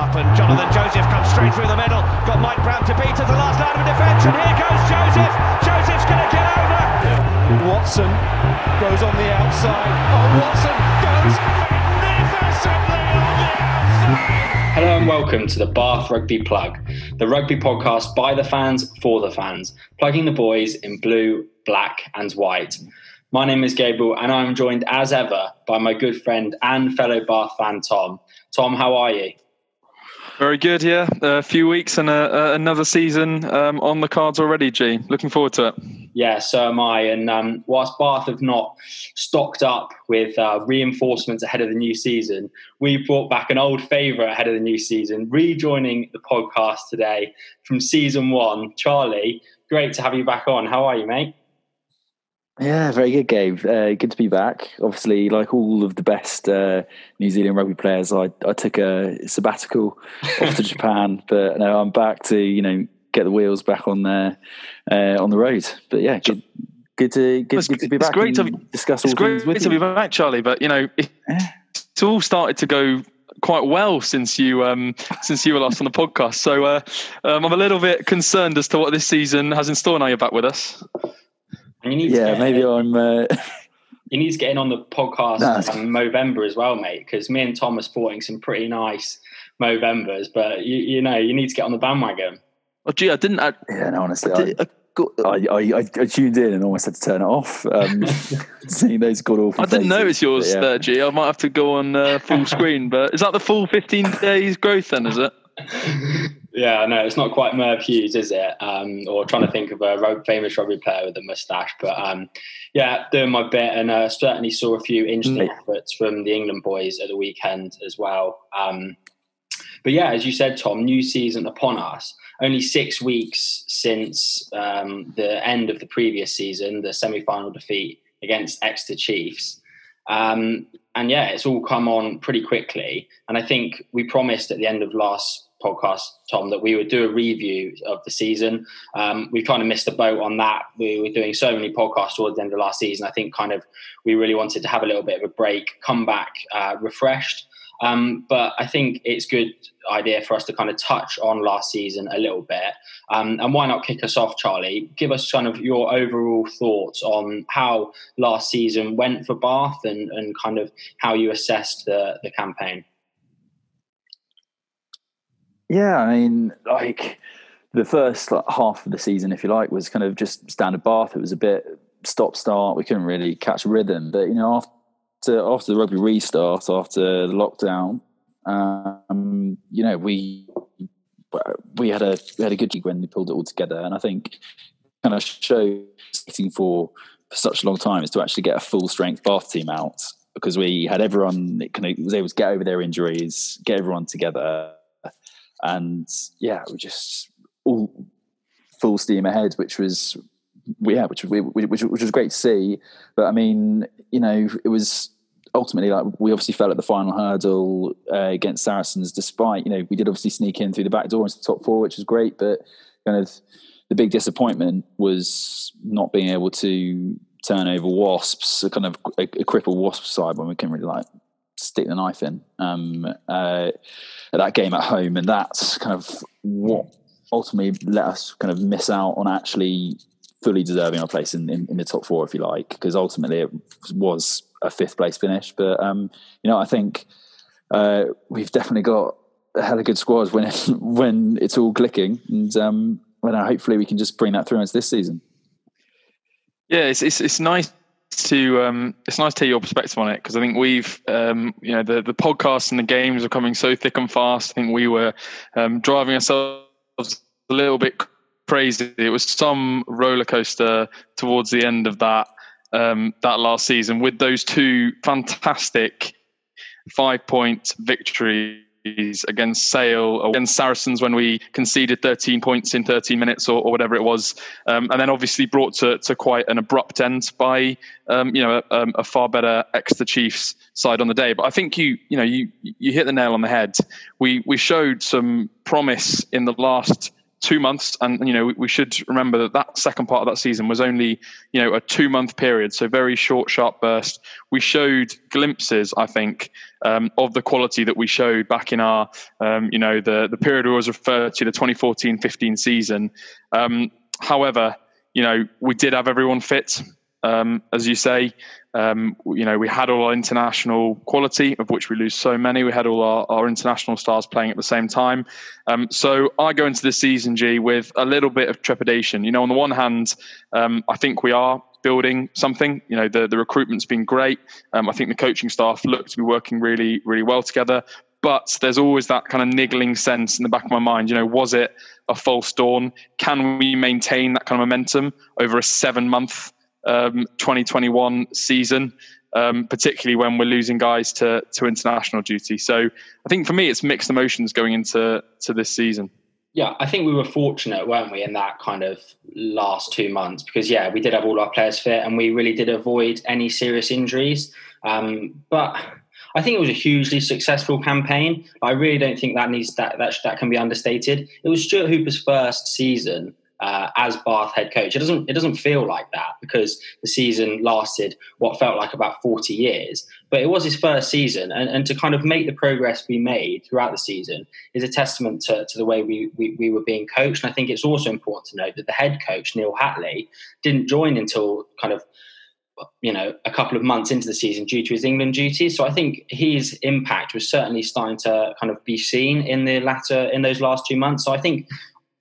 up, and Jonathan Joseph comes straight through the middle. Got Mike Brown to beat at the last line of defence, and here goes Joseph. Joseph's going to get over. Watson goes on the outside. Oh, Watson goes magnificently on the outside. Hello and welcome to the Bath Rugby Plug, the rugby podcast by the fans for the fans, plugging the boys in blue, black, and white. My name is Gabriel, and I'm joined as ever by my good friend and fellow Bath fan, Tom. Tom, how are you? Very good, yeah. A few weeks and a, a, another season um, on the cards already, G. Looking forward to it. Yeah, so am I. And um, whilst Bath have not stocked up with uh, reinforcements ahead of the new season, we brought back an old favourite ahead of the new season, rejoining the podcast today from season one. Charlie, great to have you back on. How are you, mate? Yeah, very good, Gabe. Uh, good to be back. Obviously, like all of the best uh, New Zealand rugby players, I, I took a sabbatical off to Japan, but now I'm back to you know get the wheels back on there uh, on the road. But yeah, good, good to good, good to be back. It's great to discuss all it's great things with to you. be back, Charlie. But you know, it's all started to go quite well since you um, since you were last on the podcast. So uh, um, I'm a little bit concerned as to what this season has in store. Now you're back with us. And you need yeah, to get, maybe I'm. Uh, you need to get in on the podcast No. in Movember as well, mate, because me and Tom are sporting some pretty nice Movembers. But you, you know, you need to get on the bandwagon. Oh, gee, I didn't. I, yeah, no, honestly, I, I, I, I, I, I tuned in and almost had to turn it off. Um, seeing those god awful. I didn't faces, notice yours but yeah. there, G. I might have to go on uh, full screen. But is that the full 15 days growth then? Is it? Yeah, no, it's not quite Merv Hughes, is it? Um, or trying to think of a famous rugby player with a moustache. But um, yeah, doing my bit and uh, certainly saw a few interesting Mm. efforts from the England boys at the weekend as well. Um, but yeah, as you said, Tom, new season upon us. Only six weeks since um, the end of the previous season, the semi final defeat against Exeter Chiefs. Um, and yeah, it's all come on pretty quickly. And I think we promised at the end of last podcast, Tom, that we would do a review of the season. Um, we kind of missed the boat on that. We were doing so many podcasts towards the end of last season. I think kind of we really wanted to have a little bit of a break, come back uh, refreshed. Um, but I think it's good idea for us to kind of touch on last season a little bit. Um, and why not kick us off, Charlie? Give us kind of your overall thoughts on how last season went for Bath and, and kind of how you assessed the, the campaign. Yeah, I mean, like the first like, half of the season, if you like, was kind of just standard Bath. It was a bit stop start. We couldn't really catch rhythm. But you know, after after the rugby restart, after the lockdown, um, you know, we we had a we had a good gig when we pulled it all together, and I think kind of show waiting for for such a long time is to actually get a full strength Bath team out because we had everyone that kind of was able to get over their injuries, get everyone together and yeah, we just all full steam ahead, which was yeah, which was which, which was great to see. But I mean, you know, it was ultimately like we obviously fell at the final hurdle uh, against Saracens, despite you know we did obviously sneak in through the back door into the top four, which was great. But kind of the big disappointment was not being able to turn over Wasps, a kind of a, a crippled Wasp side when we can really like stick the knife in um, uh, at that game at home, and that's kind of what ultimately let us kind of miss out on actually fully deserving our place in, in, in the top four, if you like, because ultimately it was a fifth place finish. But um, you know, I think uh, we've definitely got a hell of a good squad when when it's all clicking, and um, hopefully we can just bring that through into this season. Yeah, it's it's, it's nice to um, it's nice to hear your perspective on it because I think we've um, you know the the podcasts and the games are coming so thick and fast. I think we were um, driving ourselves a little bit crazy. It was some roller coaster towards the end of that um, that last season with those two fantastic five point victories against Sale, against Saracens when we conceded 13 points in 13 minutes or, or whatever it was, um, and then obviously brought to, to quite an abrupt end by um, you know a, a far better Exeter Chiefs side on the day. But I think you you know you you hit the nail on the head. We we showed some promise in the last two months, and you know we, should remember that that second part of that season was only you know a two month period, so very short, sharp burst. We showed glimpses, I think, um, of the quality that we showed back in our um, you know the the period we was referred to the 2014-15 season. Um, however, you know we did have everyone fit, um, as you say. Um, you know, we had all our international quality, of which we lose so many. We had all our, our international stars playing at the same time. Um, so I go into this season, G, with a little bit of trepidation. You know, on the one hand, um, I think we are building something. You know, the, the recruitment's been great. Um, I think the coaching staff look to be working really, really well together. But there's always that kind of niggling sense in the back of my mind. You know, was it a false dawn? Can we maintain that kind of momentum over a seven month um, 2021 season, um, particularly when we're losing guys to to international duty. So I think for me, it's mixed emotions going into to this season. Yeah, I think we were fortunate, weren't we, in that kind of last two months? Because yeah, we did have all our players fit, and we really did avoid any serious injuries. Um, but I think it was a hugely successful campaign. I really don't think that needs that that that can be understated. It was Stuart Hooper's first season uh, as Bath head coach. It doesn't it doesn't feel like that because the season lasted what felt like about 40 years. But it was his first season, and, and to kind of make the progress we made throughout the season is a testament to, to the way we, we, we were being coached. And I think it's also important to note that the head coach, Neal Hatley, didn't join until kind of you know a couple of months into the season due to his England duties. So I think his impact was certainly starting to kind of be seen in the latter in those last two months. So I think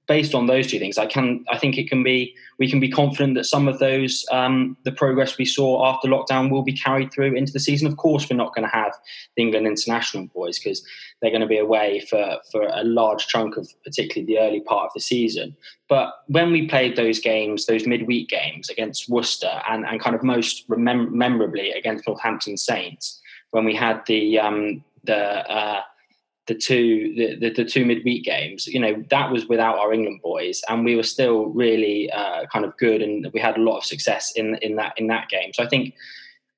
based on those two things, I can I think it can be we can be confident that some of those um, the progress we saw after lockdown will be carried through into the season. Of course, we're not going to have the England international boys because they're going to be away for for a large chunk of particularly the early part of the season. But when we played those games, those midweek games against Worcester and and kind of most remem- memorably against Northampton Saints, when we had the um, the uh, the two the, the, the, two midweek games you know that was without our england boys and we were still really uh, kind of good and we had a lot of success in in that in that game. So i think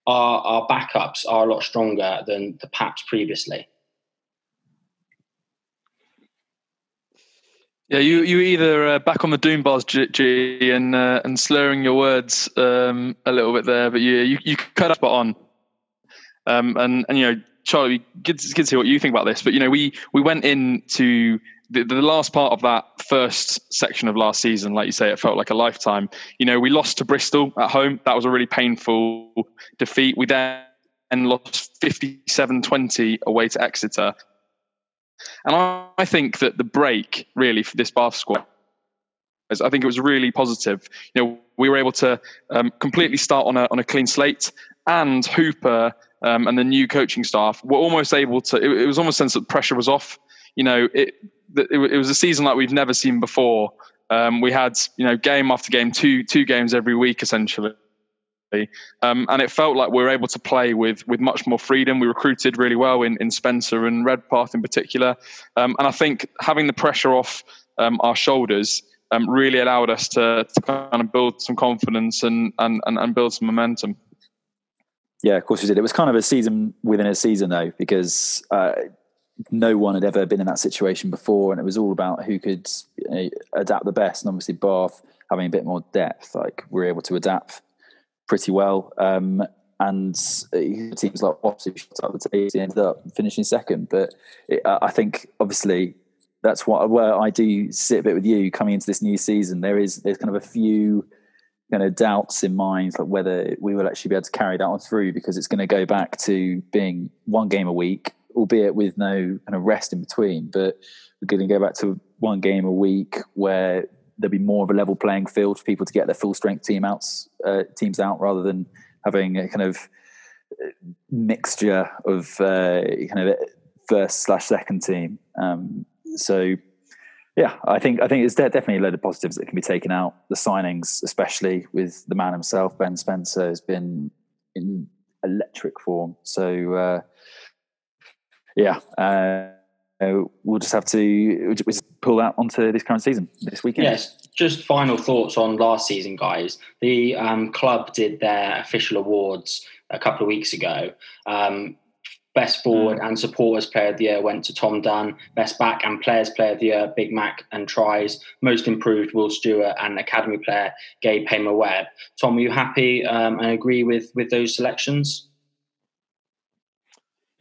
our our backups are a lot stronger than the perhaps previously. Yeah, you you either uh, back on the doom bars, G, G and uh, and slurring your words um, a little bit there, but you you, you cut up on, um, and and you know Charlie, good, good to hear what you think about this. But you know, we we went into the, the last part of that first section of last season. Like you say, it felt like a lifetime. You know, we lost to Bristol at home. That was a really painful defeat. We then lost 57-20 away to Exeter. And I, I think that the break really for this Bath squad I think it was really positive. You know, we were able to um, completely start on a on a clean slate, and Hooper um, and the new coaching staff were almost able to. It, it was almost sense that pressure was off. You know, it, it, it was a season like we've never seen before. Um, we had you know game after game, two two games every week essentially. Um, and it felt like we were able to play with with much more freedom. We recruited really well in, in Spencer and Redpath in particular, um, and I think having the pressure off um, our shoulders um, really allowed us to, to kind of build some confidence and, and, and build some momentum. Yeah, of course we did. It was kind of a season within a season, though, because uh, no one had ever been in that situation before, and it was all about who could you know, adapt the best. And obviously, Bath having a bit more depth, like we are able to adapt pretty well. Um, and teams like up the table ended up finishing second. But it, I think obviously that's what where I do sit a bit with you coming into this new season. There is there's kind of a few kind of doubts in mind like whether we will actually be able to carry that on through because it's going to go back to being one game a week, albeit with no kind of rest in between. But we're going to go back to one game a week where there'll be more of a level playing field for people to get their full strength team outs uh, teams out rather than having a kind of uh, mixture of uh, kind of first slash second team. Um, so yeah, I think I think it's definitely a load of positives that can be taken out. The signings, especially with the man himself, Ben Spencer, has been in electric form. So uh, yeah, uh, we'll just have to pull that onto this current season this weekend. Yes, just final thoughts on last season, guys. The um, club did their official awards a couple of weeks ago. Um, Best forward and supporters player of the year went to Tom Dunn. Best back and players player of the year, Big Mac and tries. Most improved, Will Stuart and academy player, Gabe Hamer Webb. Tom, are you happy um, and agree with with those selections?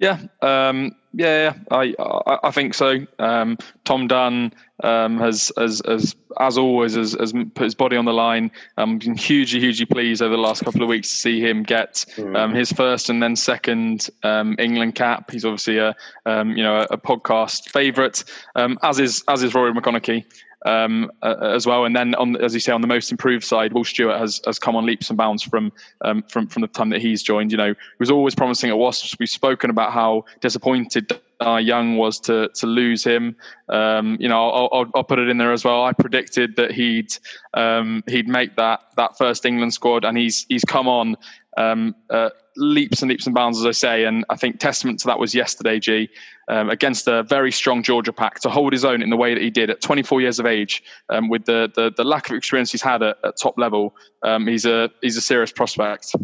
Yeah, um, yeah, I, I, I think so. Um, Tom Dunn um, has, has, has, as always, has, has, put his body on the line. I'm been hugely, hugely pleased over the last couple of weeks to see him get hmm. um, his first and then second um, England cap. He's obviously a, um, you know, a, a podcast favourite, um, as is as is Ruaridh McConnochie um, uh, as well. And then, on, as you say, on the most improved side, Will Stuart has has come on leaps and bounds from um, from from the time that he's joined. You know, he was always promising at Wasps. We've spoken about how disappointed uh, Young was to to lose him. Um, you know, I'll, I'll, I'll, put it in there as well. I predicted that he'd um, he'd make that that first England squad, and he's he's come on um, uh, leaps and leaps and bounds, as I say. And I think testament to that was yesterday, G, um, against a very strong Georgia pack to hold his own in the way that he did at 24 years of age, um, with the, the, the lack of experience he's had at, at top level. Um, he's a he's a serious prospect.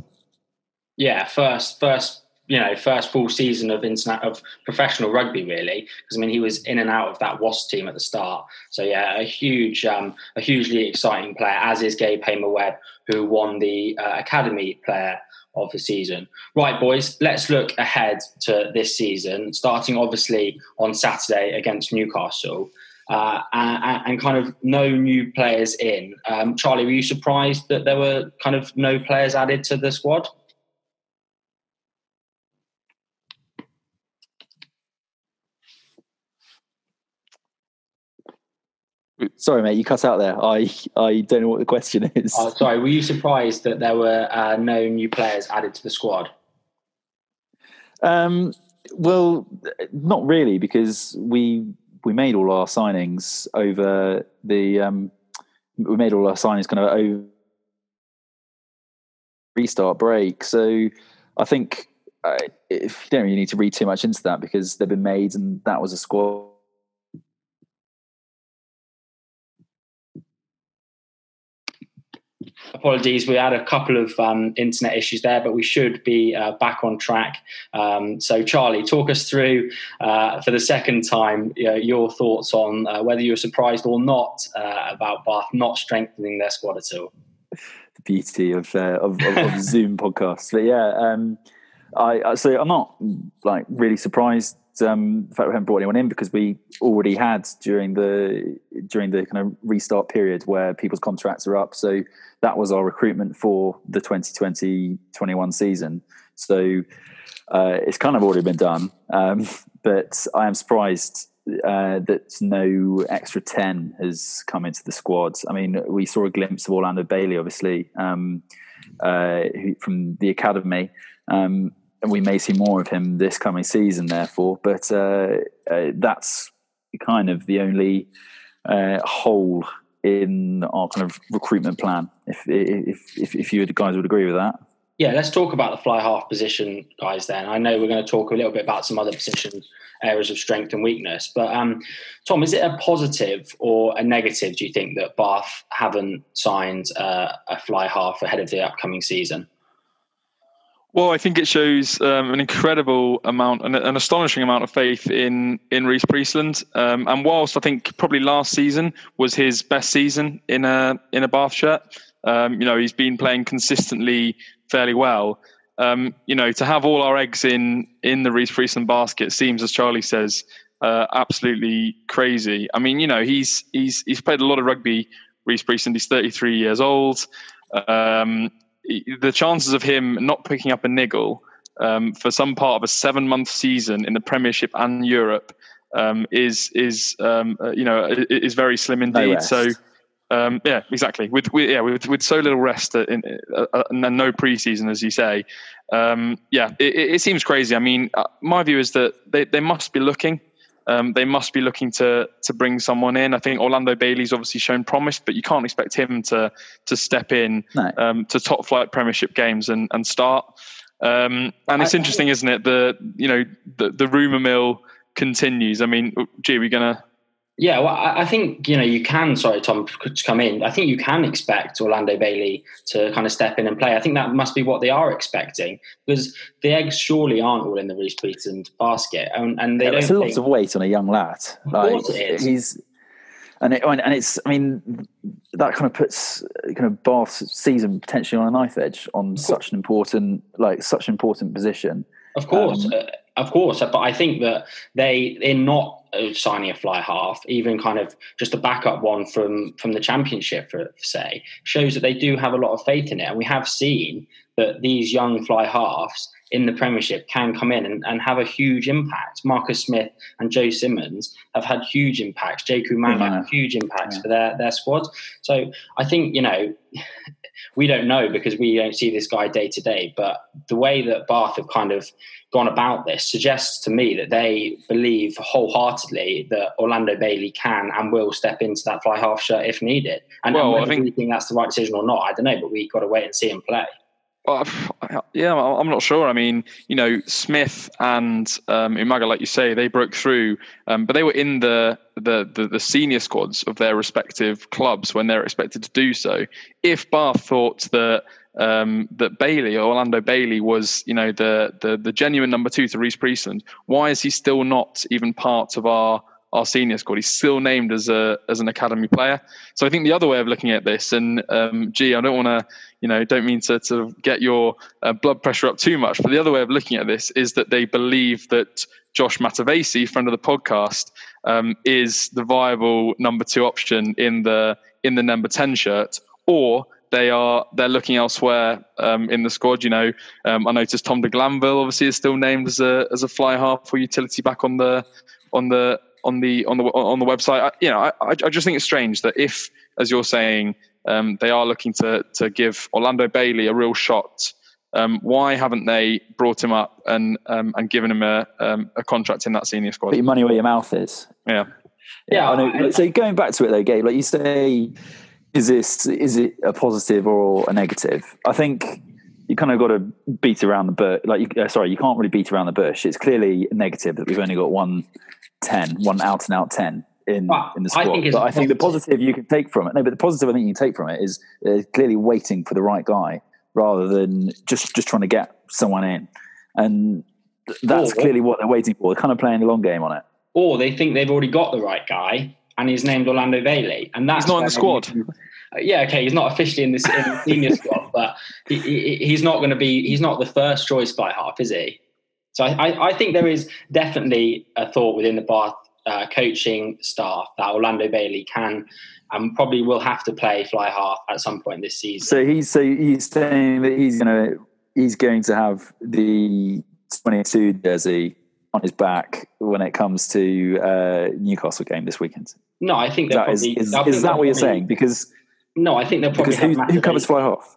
Yeah, first first you know first full season of internet of professional rugby really because I mean he was in and out of that Wasp team at the start. So yeah, a huge um, a hugely exciting player as is Gabe Hamer Webb who won the uh, academy player of the season. Right, boys, let's look ahead to this season, starting obviously on Saturday against Newcastle. Uh, and, and, kind of no new players in. Um, Charlie, were you surprised that there were kind of no players added to the squad? Sorry, mate, you cut out there. I I don't know what the question is. Oh, sorry, were you surprised that there were uh, no new players added to the squad? Um, well, not really, because we we made all our signings over the um, we made all our signings kind of over restart break. So I think uh, if you don't really need to read too much into that because they've been made, and that was a squad apologies, we had a couple of um, internet issues there, but we should be uh, back on track. Um, so, Charlie, talk us through uh, for the second time you know, your thoughts on uh, whether you were surprised or not uh, about Bath not strengthening their squad at all. The beauty of uh, of, of, of Zoom podcasts, but yeah. Um, I, so I'm not like really surprised um, the fact we haven't brought anyone in because we already had during the during the kind of restart period where people's contracts are up. So that was our recruitment for the 2020-21 season. So uh, it's kind of already been done. Um, but I am surprised uh, that no extra 10 has come into the squad. I mean, we saw a glimpse of Orlando Bailey, obviously, um, uh, from the academy. Um, and we may see more of him this coming season, therefore. But uh, uh, that's kind of the only uh, hole in our kind of recruitment plan. If if if, if you guys would agree with that. Yeah, let's talk about the fly half position, guys. Then I know we're going to talk a little bit about some other positions, areas of strength and weakness. But um, Tom, is it a positive or a negative? Do you think that Bath haven't signed uh, a fly half ahead of the upcoming season? Well, I think it shows um, an incredible amount, an, an, astonishing amount of faith in in Rhys Priestland. Um, and whilst I think probably last season was his best season in a in a Bath shirt, um, you know he's been playing consistently fairly well. Um, you know to have all our eggs in in the Rhys Priestland basket seems, as Charlie says, uh, absolutely crazy. I mean, you know he's he's he's played a lot of rugby. Rhys Priestland, he's 33 years old. Um, the chances of him not picking up a niggle um, for some part of a seven month season in the Premiership and Europe um, is is um, uh, you know is very slim indeed. No so. Um, yeah, exactly. With, with, yeah, with, with so little rest in, uh, uh, and no preseason, as you say, um, yeah, it, it, seems crazy. I mean, uh, my view is that they, they must be looking um, they must be looking to to bring someone in. I think Orlando Bailey's obviously shown promise, but you can't expect him to to step in no. um, to top flight Premiership games and and start. Um, and it's I, interesting, isn't it? The you know the the rumor mill continues. I mean, gee, we're gonna. Yeah, well, I think you know you can. Sorry, Tom, to come in. I think you can expect Orlando Bailey to kind of step in and play. I think that must be what they are expecting because the eggs surely aren't all in the Reece Beaton basket, and, and they yeah, don't. It's a lot of weight on a young lad. Of like, course it is. He's and it, and it's. I mean, that kind of puts kind of Bath's season potentially on a knife edge on such an important, like such an important position. Of course, Um, uh, of course. But I think that they they're not signing a fly half, even kind of just a backup one from from the championship, for say, shows that they do have a lot of faith in it. And we have seen that these young fly halves in the Premiership can come in and, and have a huge impact. Marcus Smith and Joe Simmonds have had huge impacts. Jacob Umaga Yeah. huge impacts Yeah. for their their squad. So I think you know. We don't know because we don't see this guy day to day, but the way that Bath have kind of gone about this suggests to me that they believe wholeheartedly that Orlando Bailey can and will step into that fly half shirt if needed. And, Well, and I whether think- we think that's the right decision or not, I don't know, but we've got to wait and see him play. Yeah, I'm not sure. I mean, you know, Smith and um, Umaga, like you say, they broke through, um, but they were in the, the the the senior squads of their respective clubs when they're expected to do so. If Bath thought that um, that Bailey, Orlando Bailey, was you know the the the genuine number two to Rhys Priestland, why is he still not even part of our our senior squad? He's still named as a as an academy player. So I think the other way of looking at this, and um, gee, I don't want to you know, don't mean to, to get your uh, blood pressure up too much. But the other way of looking at this is that they believe that Josh Matavesi, friend of the podcast, um, is the viable number two option in the in the number ten shirt, or they are they're looking elsewhere um, in the squad. You know, um, I noticed Tom de Glanville obviously is still named as a as a fly half or utility back on the on the on the on the on the website. I, you know, I, I just think it's strange that if, as you're saying, um, they are looking to to give Orlando Bailey a real shot. Um, why haven't they brought him up and um, and given him a um, a contract in that senior squad? Put your money where your mouth is. Yeah, Yeah, I know. So going back to it though, Gabe, like you say, is this is it a positive or a negative? I think you kind of got to beat around the bush. Like, you, uh, sorry, you can't really beat around the bush. It's clearly negative that we've only got one 10, one out and out ten in Well, in the I squad. think but I think the positive. positive you can take from it. No, but the positive I think you can take from it is uh, clearly waiting for the right guy rather than just just trying to get someone in, and th- that's Or- clearly what they're waiting for. They're kind of playing the long game on it. Or they think they've already got the right guy and he's named Orlando Bailey. And that's He's not in the squad. you- Uh, yeah, okay, he's not officially in, this, in the senior squad, but he, he, he's not going to be, he's not the first choice fly half, is he? So I, I, I think there is definitely a thought within the Bath uh, coaching staff that Orlando Bailey can and probably will have to play fly half at some point this season. So he's so he's saying that he's gonna he's going to have the 22 jersey on his back when it comes to uh, Newcastle game this weekend. no, I think Is that, is, probably. is, I think is that what you're saying? Because No, I think they'll probably because who, have who covers fly half?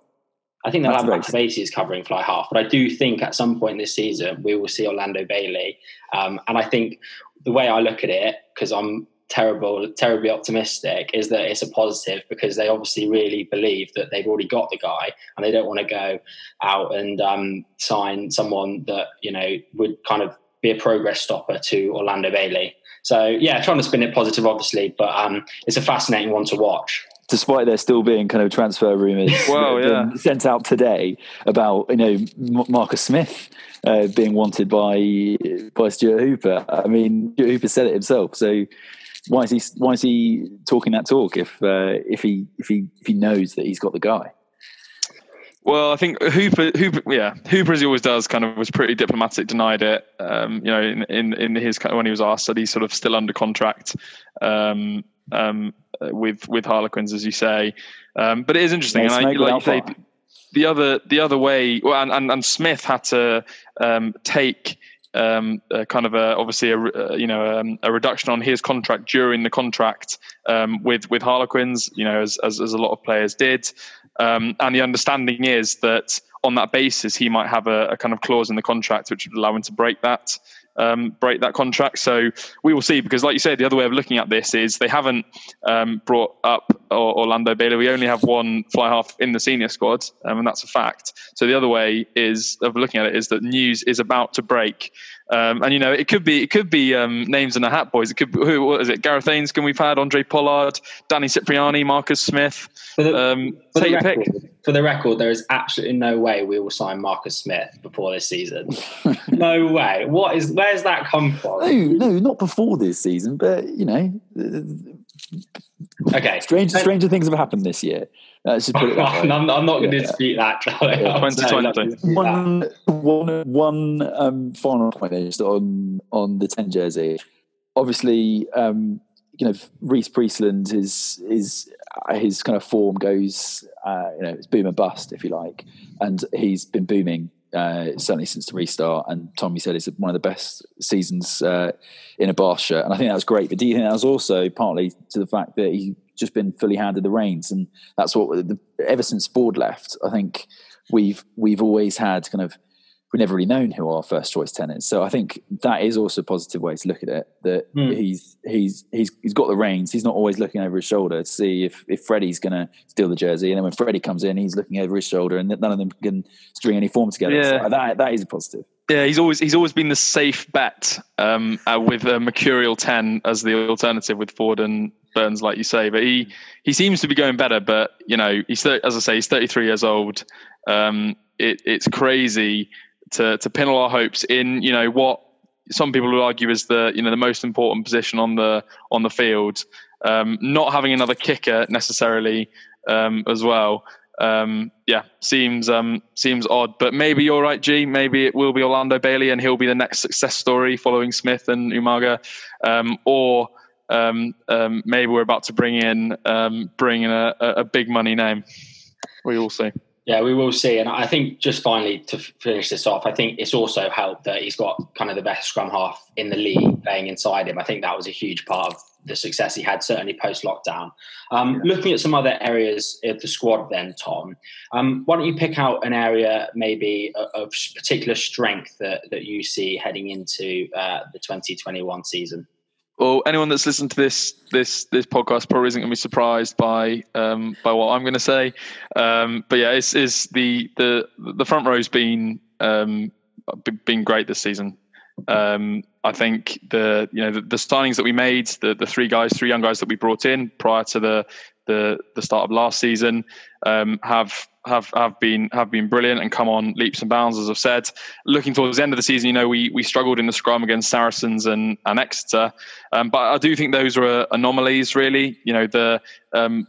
I think they'll have Matt Matavesi covering fly half, but I do think at some point this season we will see Orlando Bailey. Um, and I think the way I look at it, because I'm terrible, terribly optimistic, is that it's a positive because they obviously really believe that they've already got the guy and they don't want to go out and um, sign someone that you know would kind of be a progress stopper to Orlando Bailey. So yeah, trying to spin it positive, obviously, but um, it's a fascinating one to watch. Despite there still being kind of transfer rumours Well, been sent out today about you know Marcus Smith uh, being wanted by by Stuart Hooper. I mean, Stuart Hooper said it himself. So why is he why is he talking that talk if uh, if he if he if he knows that he's got the guy? Well, I think Hooper, Hooper, yeah, Hooper as he always does, kind of was pretty diplomatic, denied it. Um, you know, in, in in his when he was asked that he's sort of still under contract um, um, uh, with with Harlequins, as you say. Um, but it is interesting, and I, like you say, the other the other way, well, and, and, and Smith had to um, take um, a kind of a obviously a uh, you know um, a reduction on his contract during the contract um, with with Harlequins, you know, as, as as a lot of players did, um, and the understanding is that on that basis he might have a, a kind of clause in the contract which would allow him to break that. Um, break that contract. So we will see. Because, like you said, the other way of looking at this is they haven't um, brought up Orlando Bailey. We only have one fly half in the senior squad, um, and that's a fact. So the other way is of looking at it is that news is about to break. Um, and you know, it could be it could be um, names in the hat, boys. It could be, who what is it? Gareth Anscombe we've had, Andre Pollard, Danny Cipriani, Marcus Smith. For the, um, for take the record, pick. For the record, there is absolutely no way we will sign Marcus Smith before this season. no way. What is? Where's that come from? No, no, not before this season. But you know, okay. Stranger, stranger things have happened this year. Let's just put it that way. I'm, I'm not going to dispute that, Charlie. Yeah. 2020. One, one, one um, final point there, just on on the ten jersey. Obviously, um, you know, Rhys Priestland is is uh, his kind of form goes, uh, you know, it's boom and bust, if you like, and he's been booming uh, certainly since the restart. And Tommy said it's one of the best seasons uh, in a bar shirt, and I think that was great. But do you think that was also partly to the fact that he just been fully handed the reins, and that's what the, ever since Ford left, I think we've we've always had kind of we've never really known who our first choice ten is. So I think that is also a positive way to look at it. That mm. he's he's he's he's got the reins. He's not always looking over his shoulder to see if if Freddie's going to steal the jersey. And then when Freddie comes in, he's looking over his shoulder, and none of them can string any form together. Yeah. So that that is a positive. Yeah, he's always he's always been the safe bet um, uh, with a Mercurial ten as the alternative with Ford and Burns, like you say. But he he seems to be going better. But you know, he's as I say, he's 33 years old. Um, it, it's crazy to to pin all our hopes in you know what some people would argue is the you know the most important position on the on the field. Um, not having another kicker necessarily um, as well. Um, yeah, seems um, seems odd, but maybe you're right, G. Maybe it will be Orlando Bailey, and he'll be the next success story following Smith and Umaga, um, or um, maybe we're about to bring in bring in a, a big money name. We will see. Yeah, we will see. And I think just finally to finish this off, I think it's also helped that he's got kind of the best scrum half in the league playing inside him. I think that was a huge part of the success he had, certainly post lockdown. Um, yeah. Looking at some other areas of the squad, then, Tom, um, why don't you pick out an area maybe of particular strength that, that you see heading into uh, the 2021 season? Well, anyone that's listened to this this this podcast probably isn't going to be surprised by um, by what I'm going to say. Um, but yeah, it's, it's the the the front row's been um, been great this season. Um, I think the you know the, the, signings that we made, the the three guys, three young guys that we brought in prior to the the the start of last season, um, have have have been have been brilliant and come on leaps and bounds, as I've said. Looking towards the end of the season, you know, we we struggled in the scrum against Saracens and and Exeter, um, but I do think those are anomalies. Really, you know, the um,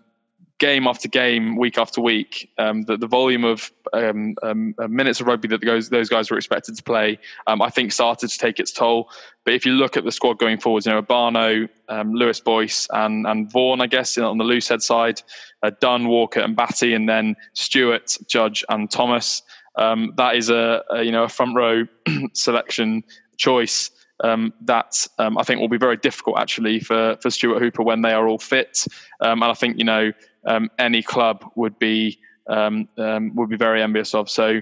game after game, week after week, um, the, the volume of um, um, uh, minutes of rugby that those, those guys were expected to play, um, I think started to take its toll. But if you look at the squad going forwards, you know, Barno, um, Lewis Boyce, and, and Vaughan, I guess, on the loose head side, uh, Dunn, Walker, and Batty, and then Stuart, Judge, and Thomas. Um, that is a, a, you know a front row selection choice. Um, that um, I think will be very difficult actually for for Stuart Hooper when they are all fit. Um, and I think you know um, any club would be um, um, would be very envious of. So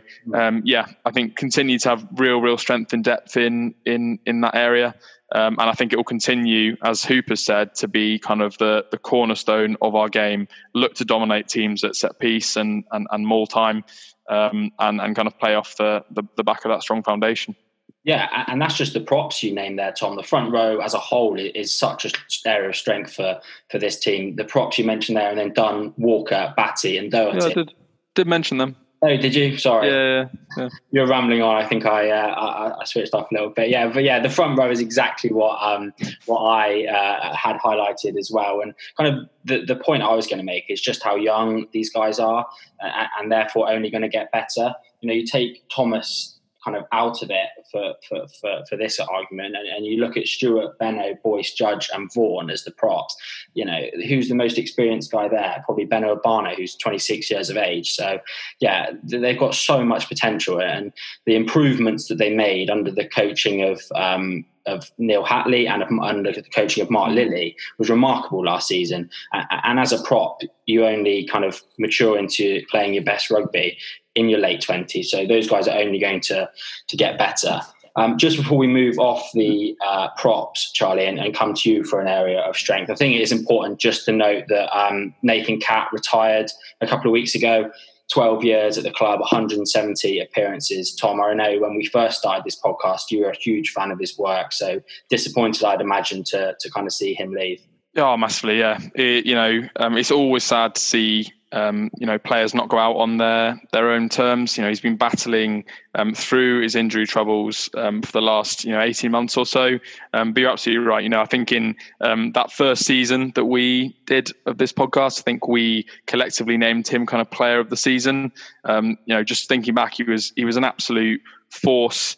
yeah, I think continue to have real, real strength and depth in in in that area, and I think it will continue, as Hooper said, to be kind of the the cornerstone of our game. Look to dominate teams at set piece and and, and maul time, and and kind of play off the, the the back of that strong foundation. Yeah, and that's just the props you named there, Tom. The front row as a whole is such an area of strength for for this team. The props you mentioned there, and then Dunn, Walker, Batty, and Doherty. Yeah, I did, did mention them. Oh, did you? Sorry. Yeah, yeah, yeah. You're rambling on. I think I, uh, I, I switched off a little bit. Yeah, but yeah, the front row is exactly what um what I uh, had highlighted as well. And kind of the the point I was going to make is just how young these guys are, uh, and therefore only going to get better. You know, you take Thomas kind of out of it for, for, for, for this argument. And, and, you look at Stuart, Beno, Boyce, Judge, and Vaughan as the props. You know, who's the most experienced guy there? Probably Beno Obano, who's 26 years of age. So, yeah, they've got so much potential. And the improvements that they made under the coaching of um, of Neal Hatley and under the coaching of Mark Lilly was remarkable last season. And as a prop, you only kind of mature into playing your best rugby in your late 20s. So those guys are only going to to get better. Um, just before we move off the uh, props, Charlie, and, and, come to you for an area of strength, I think it is important just to note that um, Nathan Catt retired a couple of weeks ago. 12 years at the club, 170 appearances. Tom, I know when we first started this podcast, you were a huge fan of his work. So disappointed, I'd imagine, to, to kind of see him leave. Oh, massively, yeah. It, you know, um, it's always sad to see um, you know players not go out on their their own terms. You know, he's been battling um, through his injury troubles um, for the last you know eighteen months or so. Um, but you're absolutely right. You know, I think in um, that first season that we did of this podcast, I think we collectively named him kind of player of the season. Um, you know, just thinking back, he was he was an absolute force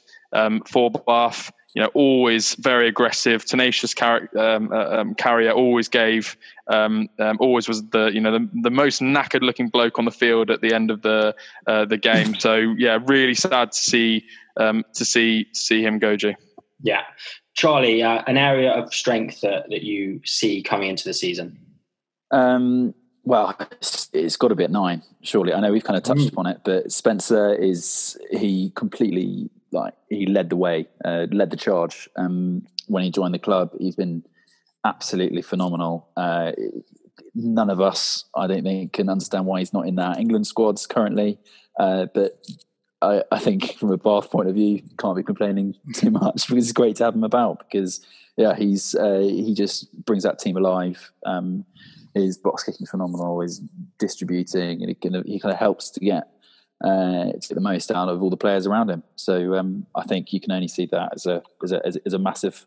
for Bath you know, always very aggressive, tenacious car- um, uh, um, carrier. Always gave, um, um, always was the you know the, the most knackered looking bloke on the field at the end of the uh, the game. so yeah, really sad to see um, to see see him go, G. Yeah, Charlie, uh, an area of strength that, that you see coming into the season. Um, well, it's, it's got to be at nine, surely. I know we've kind of touched mm. upon it, but Spencer is he completely like he led the way, uh, led the charge um, when he joined the club. He's been absolutely phenomenal. Uh, none of us, I don't think, can understand why he's not in that England squads currently. Uh, but I, I, think from a Bath point of view, can't be complaining too much because it's great to have him about. Because yeah, he's uh, he just brings that team alive. Um, his box kicking phenomenal. His distributing, and he kind of, he kind of helps to get uh, to the most out of all the players around him. So um, I think you can only see that as a as a as a massive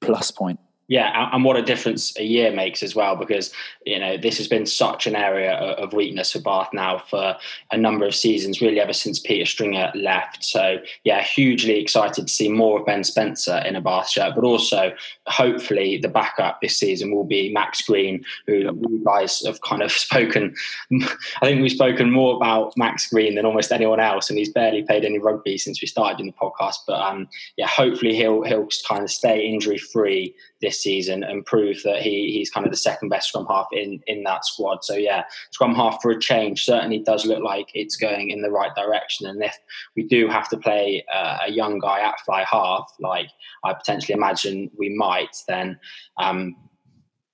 plus point. Yeah, and what a difference a year makes as well, because you know this has been such an area of weakness for Bath now for a number of seasons, really ever since Peter Stringer left. So yeah, hugely excited to see more of Ben Spencer in a Bath shirt, but also hopefully the backup this season will be Max Green, who you guys have kind of spoken. I think we've spoken more about Max Green than almost anyone else, and he's barely played any rugby since we started in the podcast. But um, yeah, hopefully he'll he'll kind of stay injury free this season and prove that he he's kind of the second best scrum half in in that squad. So yeah, scrum half for a change certainly does look like it's going in the right direction. And if we do have to play uh, a young guy at fly half, like I potentially imagine we might, then. Um,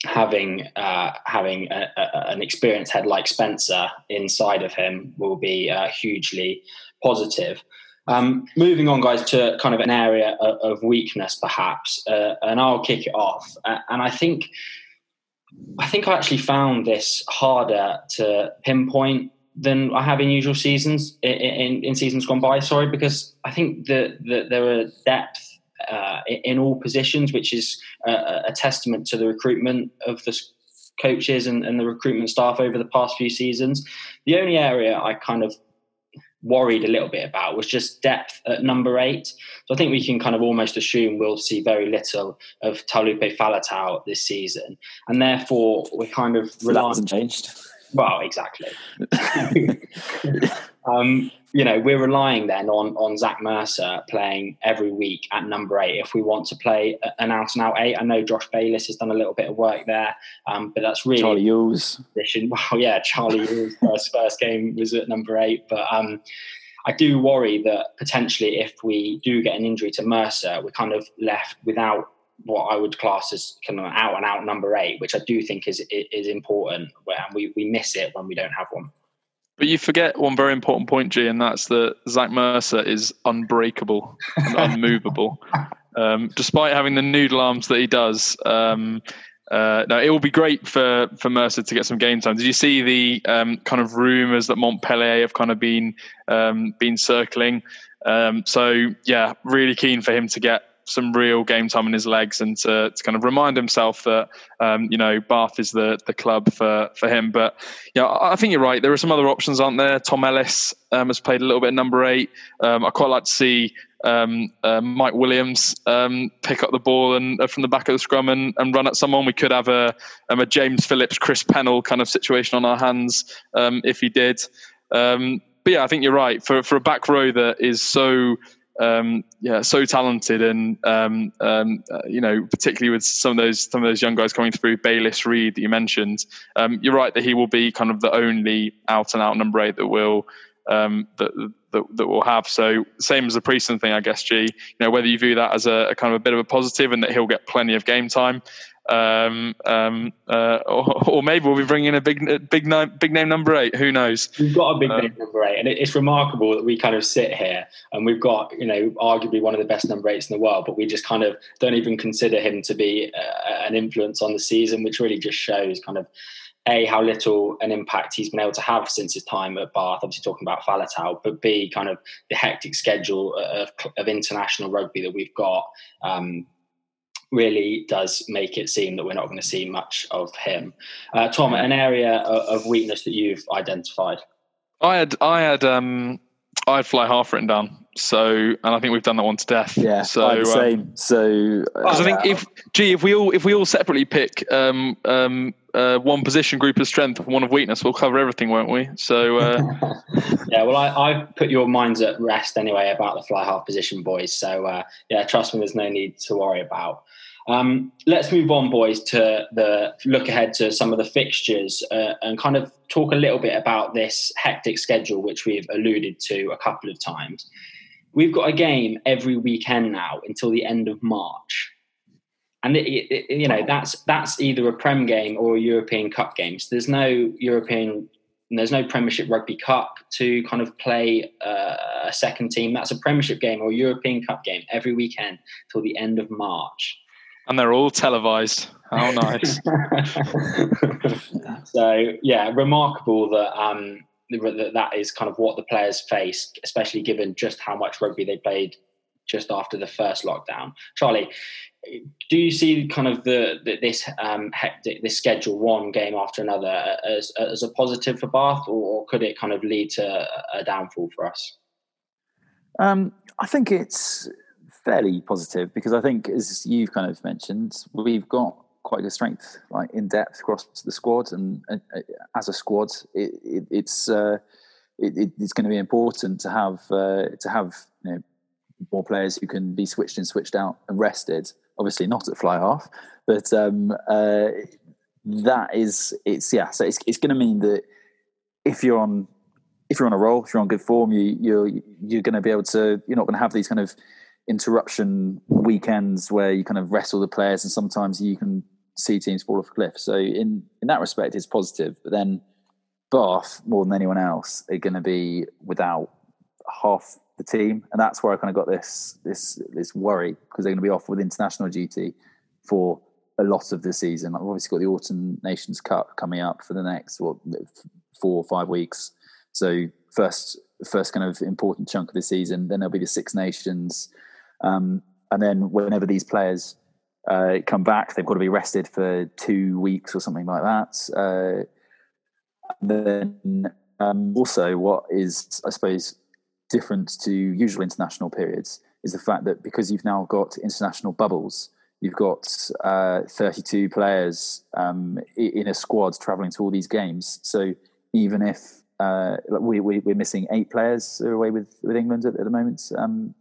having uh, having a, a, an experienced head like Spencer inside of him will be uh, hugely positive. Um, moving on, guys, to kind of an area of, weakness, perhaps, uh, and I'll kick it off. Uh, and I think, I think I actually found this harder to pinpoint than I have in usual seasons, in, in, in seasons gone by. Sorry, because I think that, that there are depth uh, in all positions, which is a, a, testament to the recruitment of the coaches and, and the recruitment staff over the past few seasons. The only area I kind of worried a little bit about was just depth at number eight. So I think we can kind of almost assume we'll see very little of Taulupe Faletau this season, and therefore we're kind of relying. That hasn't changed. Well, exactly. um, you know, we're relying then on on Zach Mercer playing every week at number eight if we want to play an out and out eight. I know Josh Bayliss has done a little bit of work there, um, but that's really Charlie Ewels. Well, yeah, Charlie Ewels first first game was at number eight, but um, I do worry that potentially if we do get an injury to Mercer, we're kind of left without what I would class as kind of out and out number eight, which I do think is is important. And we, we miss it when we don't have one. But you forget one very important point, G, and that's that Zach Mercer is unbreakable and unmovable. Um, despite having the noodle arms that he does, um, uh, no, it will be great for, for Mercer to get some game time. Did you see the um, kind of rumours that Montpellier have kind of been um, been circling? Um, so yeah, really keen for him to get some real game time in his legs and to, to kind of remind himself that um, you know Bath is the the club for for him. But yeah, you know, I think you're right. There are some other options, aren't there? Tom Ellis um, has played a little bit number eight. Um, I quite like to see um, uh, Mike Williams um, pick up the ball and uh, from the back of the scrum and, and run at someone. We could have a, um, a James Phillips, Chris Pennell kind of situation on our hands if he did. but yeah, I think you're right. For for a back row that is so um, yeah, so talented, and um, um, uh, you know, particularly with some of those some of those young guys coming through, Bayliss Reid that you mentioned. Um, you're right that he will be kind of the only out and out number eight that will um, that that, that we'll have. So same as the Priestland thing, I guess. G, you know, whether you view that as a, a, kind of a bit of a positive and that he'll get plenty of game time, um, um, uh, or, or, maybe we'll be bringing in a big, big name, big name number eight. Who knows? We've got a big um, name number eight, and it's remarkable that we kind of sit here and we've got, you know, arguably one of the best number eights in the world, but we just kind of don't even consider him to be uh, an influence on the season, which really just shows kind of a how little an impact he's been able to have since his time at Bath. Obviously, talking about Faletau, but b kind of the hectic schedule of, of international rugby that we've got. Um, really does make it seem that we're not going to see much of him. Uh, Tom, an area of, of, weakness that you've identified. I had, I had, um, I had fly half written down. So, and I think we've done that one to death. Yeah, so the uh, same. so, uh, I think if, gee, if we all if we all separately pick um, um, uh, one position group of strength and one of weakness, we'll cover everything, won't we? So, uh, yeah. Well, I, I put your minds at rest anyway about the fly half position, boys. So, uh, yeah, trust me, there's no need to worry about. Um, let's move on, boys, to the look ahead to some of the fixtures uh, and kind of talk a little bit about this hectic schedule, which we've alluded to a couple of times. We've got a game every weekend now until the end of March, and it, it, you know that's that's either a Prem game or a European Cup game. So there's no European, there's no Premiership Rugby Cup to kind of play uh, a second team. That's a Premiership game or a European Cup game every weekend till the end of March and they're all televised. How nice! so yeah, remarkable that um, that that is kind of what the players face, especially given just how much rugby they played just after the first lockdown. Charlie, do you see kind of the, the this um, hectic this schedule one game after another as as a positive for Bath, or, or could it kind of lead to a downfall for us? Um, I think it's fairly positive because I think, as you've kind of mentioned, we've got quite good strength, like in depth across the squad, and uh, as a squad, it, it, it's uh, it, it's going to be important to have uh, to have you know, more players who can be switched in, switched out, and rested. Obviously, not at fly half, but um, uh, that is it's yeah. So it's it's going to mean that if you're on if you're on a roll, if you're on good form, you you're you're going to be able to. You're not going to have these kind of interruption weekends where you kind of wrestle the players and sometimes you can see teams fall off a cliff. So in in that respect, it's positive. But then Bath, more than anyone else, are going to be without half the team, and that's where I kind of got this this this worry because they're going to be off with international duty for a lot of the season. I've obviously got the Autumn Nations Cup coming up for the next what four or five weeks. So first first kind of important chunk of the season. Then there'll be the Six Nations. Um, and then whenever these players uh, come back, they've got to be rested for two weeks or something like that. Uh, then um, also, what is, I suppose, different to usual international periods is the fact that because you've now got international bubbles, you've got uh, 32 players um, in a squad traveling to all these games. So even if uh, we, we, are missing eight players away with, with England at, at the moment, um,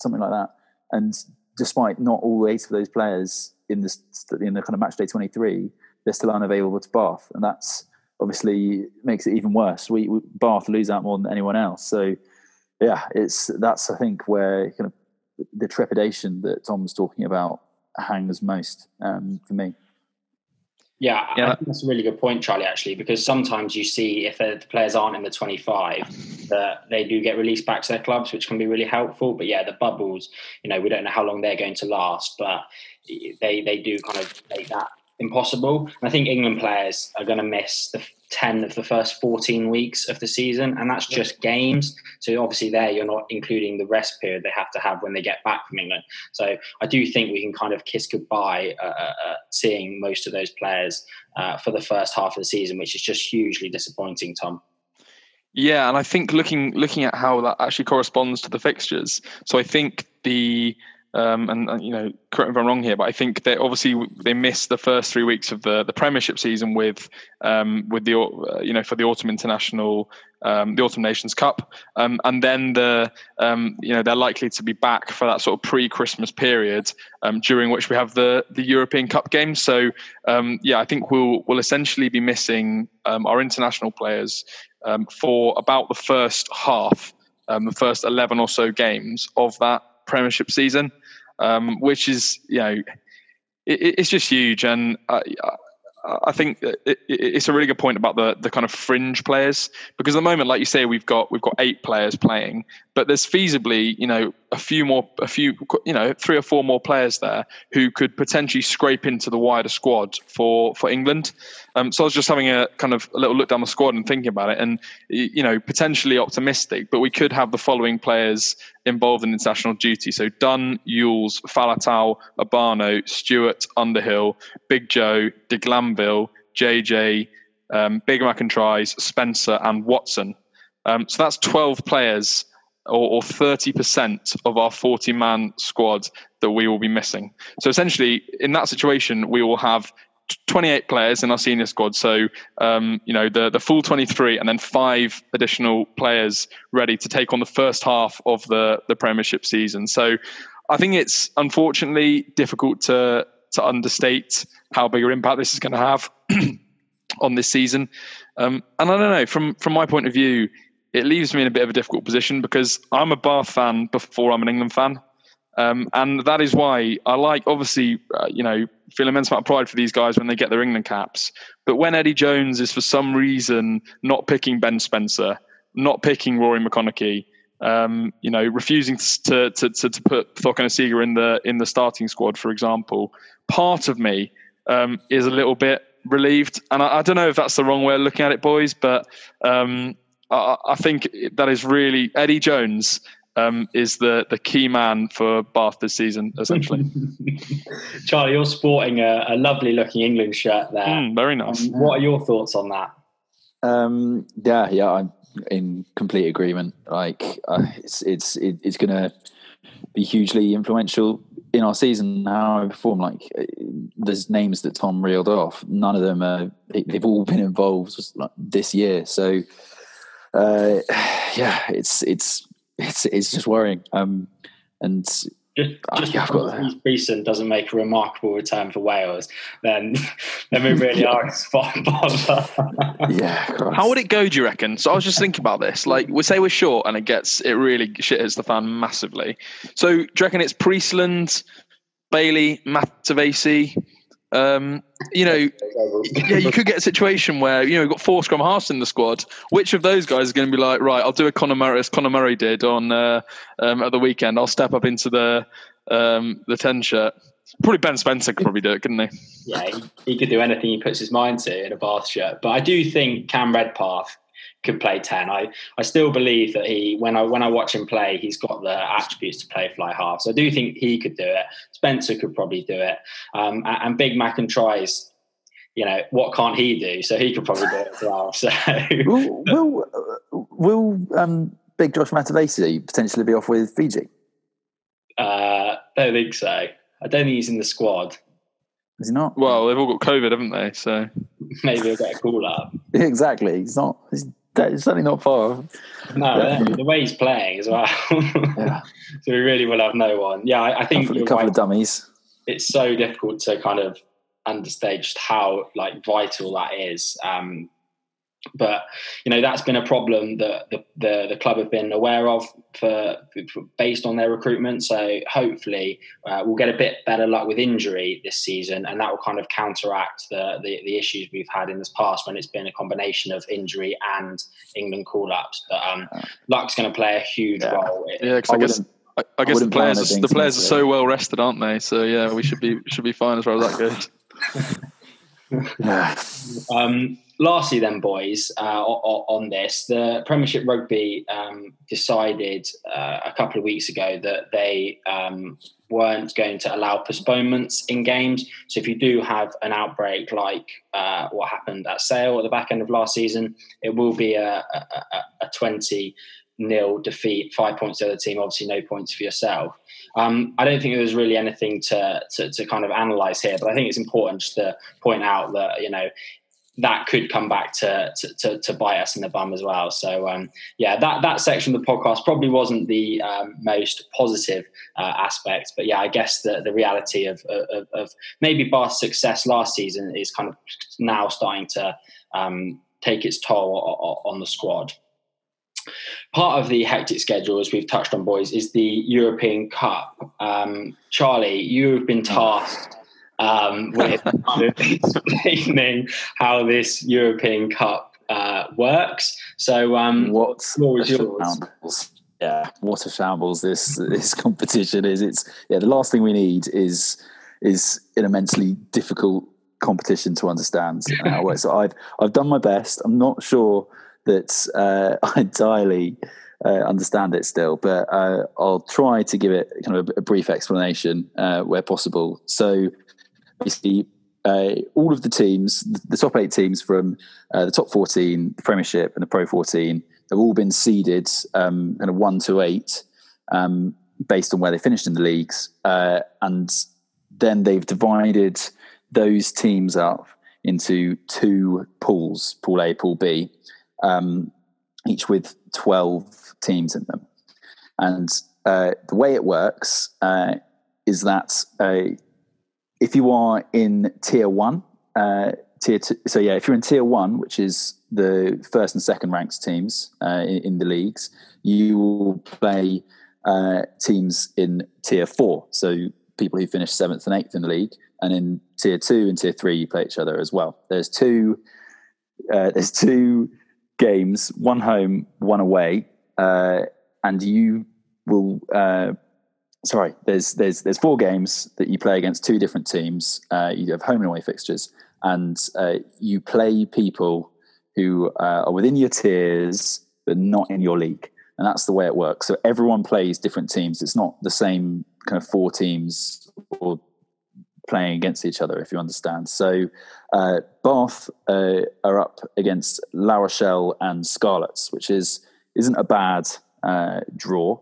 something like that. And despite not all eight of those players in this in the kind of match day 23, they're still unavailable to Bath, and that's obviously makes it even worse. We, we Bath lose out more than anyone else. So yeah, it's that's I think where kind of the trepidation that Tom was talking about hangs most um, for me. Yeah, yeah. I think that's a really good point, Charlie, actually, because sometimes you see if the players aren't in the 25, that they do get released back to their clubs, which can be really helpful. But yeah, the bubbles, you know, we don't know how long they're going to last, but they, they do kind of make that impossible. And I think England players are going to miss the 10 of the first 14 weeks of the season, and that's just games. So obviously, there you're not including the rest period they have to have when they get back from England. So I do think we can kind of kiss goodbye uh, uh, uh, seeing most of those players uh, for the first half of the season, which is just hugely disappointing, Tom. Yeah, and I think looking looking at how that actually corresponds to the fixtures. So I think the um, and, you know, correct me if I'm wrong here, but I think they obviously they missed the first three weeks of the the Premiership season with um, with the uh, you know for the Autumn International, um, the Autumn Nations Cup, um, and then the um, you know they're likely to be back for that sort of pre-Christmas period um, during which we have the the European Cup games. So yeah, I think we'll we'll essentially be missing our international players for about the first half the first 11 or so games of that Premiership season, um, which is, you know, it, it's just huge. And I, I think it, it's a really good point about the the kind of fringe players because at the moment, like you say, we've got we've got eight players playing, but there's feasibly you know a few more, a few you know three or four more players there who could potentially scrape into the wider squad for for England. Um, so I was just having a kind of a little look down the squad and thinking about it, and you know potentially optimistic, but we could have the following players involved in international duty. So Dunn, Ewels, Faletau, Obano, Stuart, Underhill, Big Joe, De Glanville, JJ, um, Big McIntyre, Spencer, and Watson. Um, so that's 12 players or, or 30% of our 40 man squad that we will be missing. So essentially, in that situation, we will have 28 players in our senior squad. So, um, you know, the, the full 23 and then five additional players ready to take on the first half of the, the Premiership season. So I think it's unfortunately difficult to, to understate how big an impact this is going to have on this season. Um, and I don't know, from, from my point of view, it leaves me in a bit of a difficult position because I'm a Bath fan before I'm an England fan. Um, and that is why I like, obviously, uh, you know, feel immense amount of pride for these guys when they get their England caps. But when Eddie Jones is for some reason not picking Ben Spencer, not picking Ruaridh McConnochie, um, you know, refusing to to to, to put Cokanasiga in the in the starting squad, for example, part of me um, is a little bit relieved. And I, I, don't know if that's the wrong way of looking at it, boys, but um, I, I think that is really Eddie Jones um, is the the key man for Bath this season, essentially. Charlie, you're sporting a, a, lovely looking England shirt there. Mm, very nice. Um, what are your thoughts on that? Um, yeah, yeah, I'm in complete agreement. Like, uh, it's it's it, it's going to be hugely influential in our season. How I perform, like, uh, there's names that Tom reeled off. None of them are. They've all been involved like, this year. So, uh, yeah, it's it's it's it's just worrying. Um, and just, just uh, because Beeson doesn't make a remarkable return for Wales, then then we really are a spot yeah. Christ. How would it go? Do you reckon? So I was just thinking about this. Like we say we're short, and it gets it really shit hits the fan massively. So do you reckon it's Priestland, Bailey, Matavesi? Um, you know, yeah, you could get a situation where you know you've got four scrum halves in the squad. Which of those guys is going to be like, right? I'll do a Conor Murray as Conor Murray did on uh, um, at the weekend. I'll step up into the um, the ten shirt. Probably Ben Spencer could probably do it, couldn't he? Yeah, he, he could do anything he puts his mind to in a Bath shirt. But I do think Cam Redpath could play ten. I, I still believe that he when I when I watch him play, he's got the attributes to play fly half. So I do think he could do it. Spencer could probably do it. Um, and, Big Mac and tries. You know, what can't he do? So he could probably do it as well. So will will, uh, will um, Big Josh Matavesi potentially be off with Fiji? Uh, I don't think so. I don't think he's in the squad. Is he not? Well, they've all got COVID, haven't they? So maybe he'll get a call up. exactly. He's not. He's it's certainly not far. No, the way he's playing as well. yeah. So we really will have no one. Yeah, I, I think a couple, right. of dummies. It's so difficult to kind of understate just how like vital that is. Um, but you know that's been a problem that the, the, the club have been aware of for, for, based on their recruitment. So hopefully uh, we'll get a bit better luck with injury this season, and that will kind of counteract the, the, the issues we've had in this past when it's been a combination of injury and England call ups. But um, luck's going to play a huge yeah. role. Yeah, I, I guess. I, I guess the players, the players are so well rested, aren't they? So yeah, we should be should be fine as far as that goes. Um, lastly, then, boys, uh, on this, the Premiership Rugby um, decided uh, a couple of weeks ago that they um, weren't going to allow postponements in games. So, if you do have an outbreak like uh, what happened at Sale at the back end of last season, it will be a, a, a 20 nil defeat, five points to the other team, obviously, no points for yourself. Um, I don't think there's really anything to, to, to kind of analyse here, but I think it's important just to point out that you know that could come back to, to, to, to, bite us in the bum as well. So um, yeah, that, that section of the podcast probably wasn't the um, most positive uh, aspect, but yeah, I guess the, the reality of, of, of, maybe Bath's success last season is kind of now starting to um, take its toll on the squad. Part of the hectic schedule, as we've touched on, boys, is the European Cup. Um, Charlie, you have been tasked um, with explaining how this European Cup uh, works. So, um, what floor is yours. shambles. Yeah, what a shambles this this competition is. It's yeah. The last thing we need is is an immensely difficult competition to understand how it works. So I've I've done my best. I'm not sure that uh, I entirely uh, understand it still, but uh, I'll try to give it kind of a, a brief explanation uh, where possible. So basically, uh, all of the teams, the top eight teams from uh, the top 14, the Premiership, and the Pro 14, have all been seeded um, kind of one to eight um, based on where they finished in the leagues. And then they've divided those teams up into two pools Pool A, Pool B, um, each with 12 teams in them. And uh, the way it works uh, is that uh, if you are in tier one, uh, tier two, so yeah, if you're in tier one, which is the first and second ranked teams uh, in, in, the leagues, you will play uh, teams in tier four. So people who finish seventh and eighth in the league, and in tier two and tier three, you play each other as well. There's two. There's two games, one home, one away, uh, and you will uh, sorry, there's there's there's four games that you play against two different teams. Uh, you have home and away fixtures, and uh, you play people who uh, are within your tiers but not in your league, and that's the way it works. So everyone plays different teams. It's not the same kind of four teams or playing against each other, if you understand. So uh, Bath uh, are up against La Rochelle and Scarlets, which is isn't a bad uh, draw.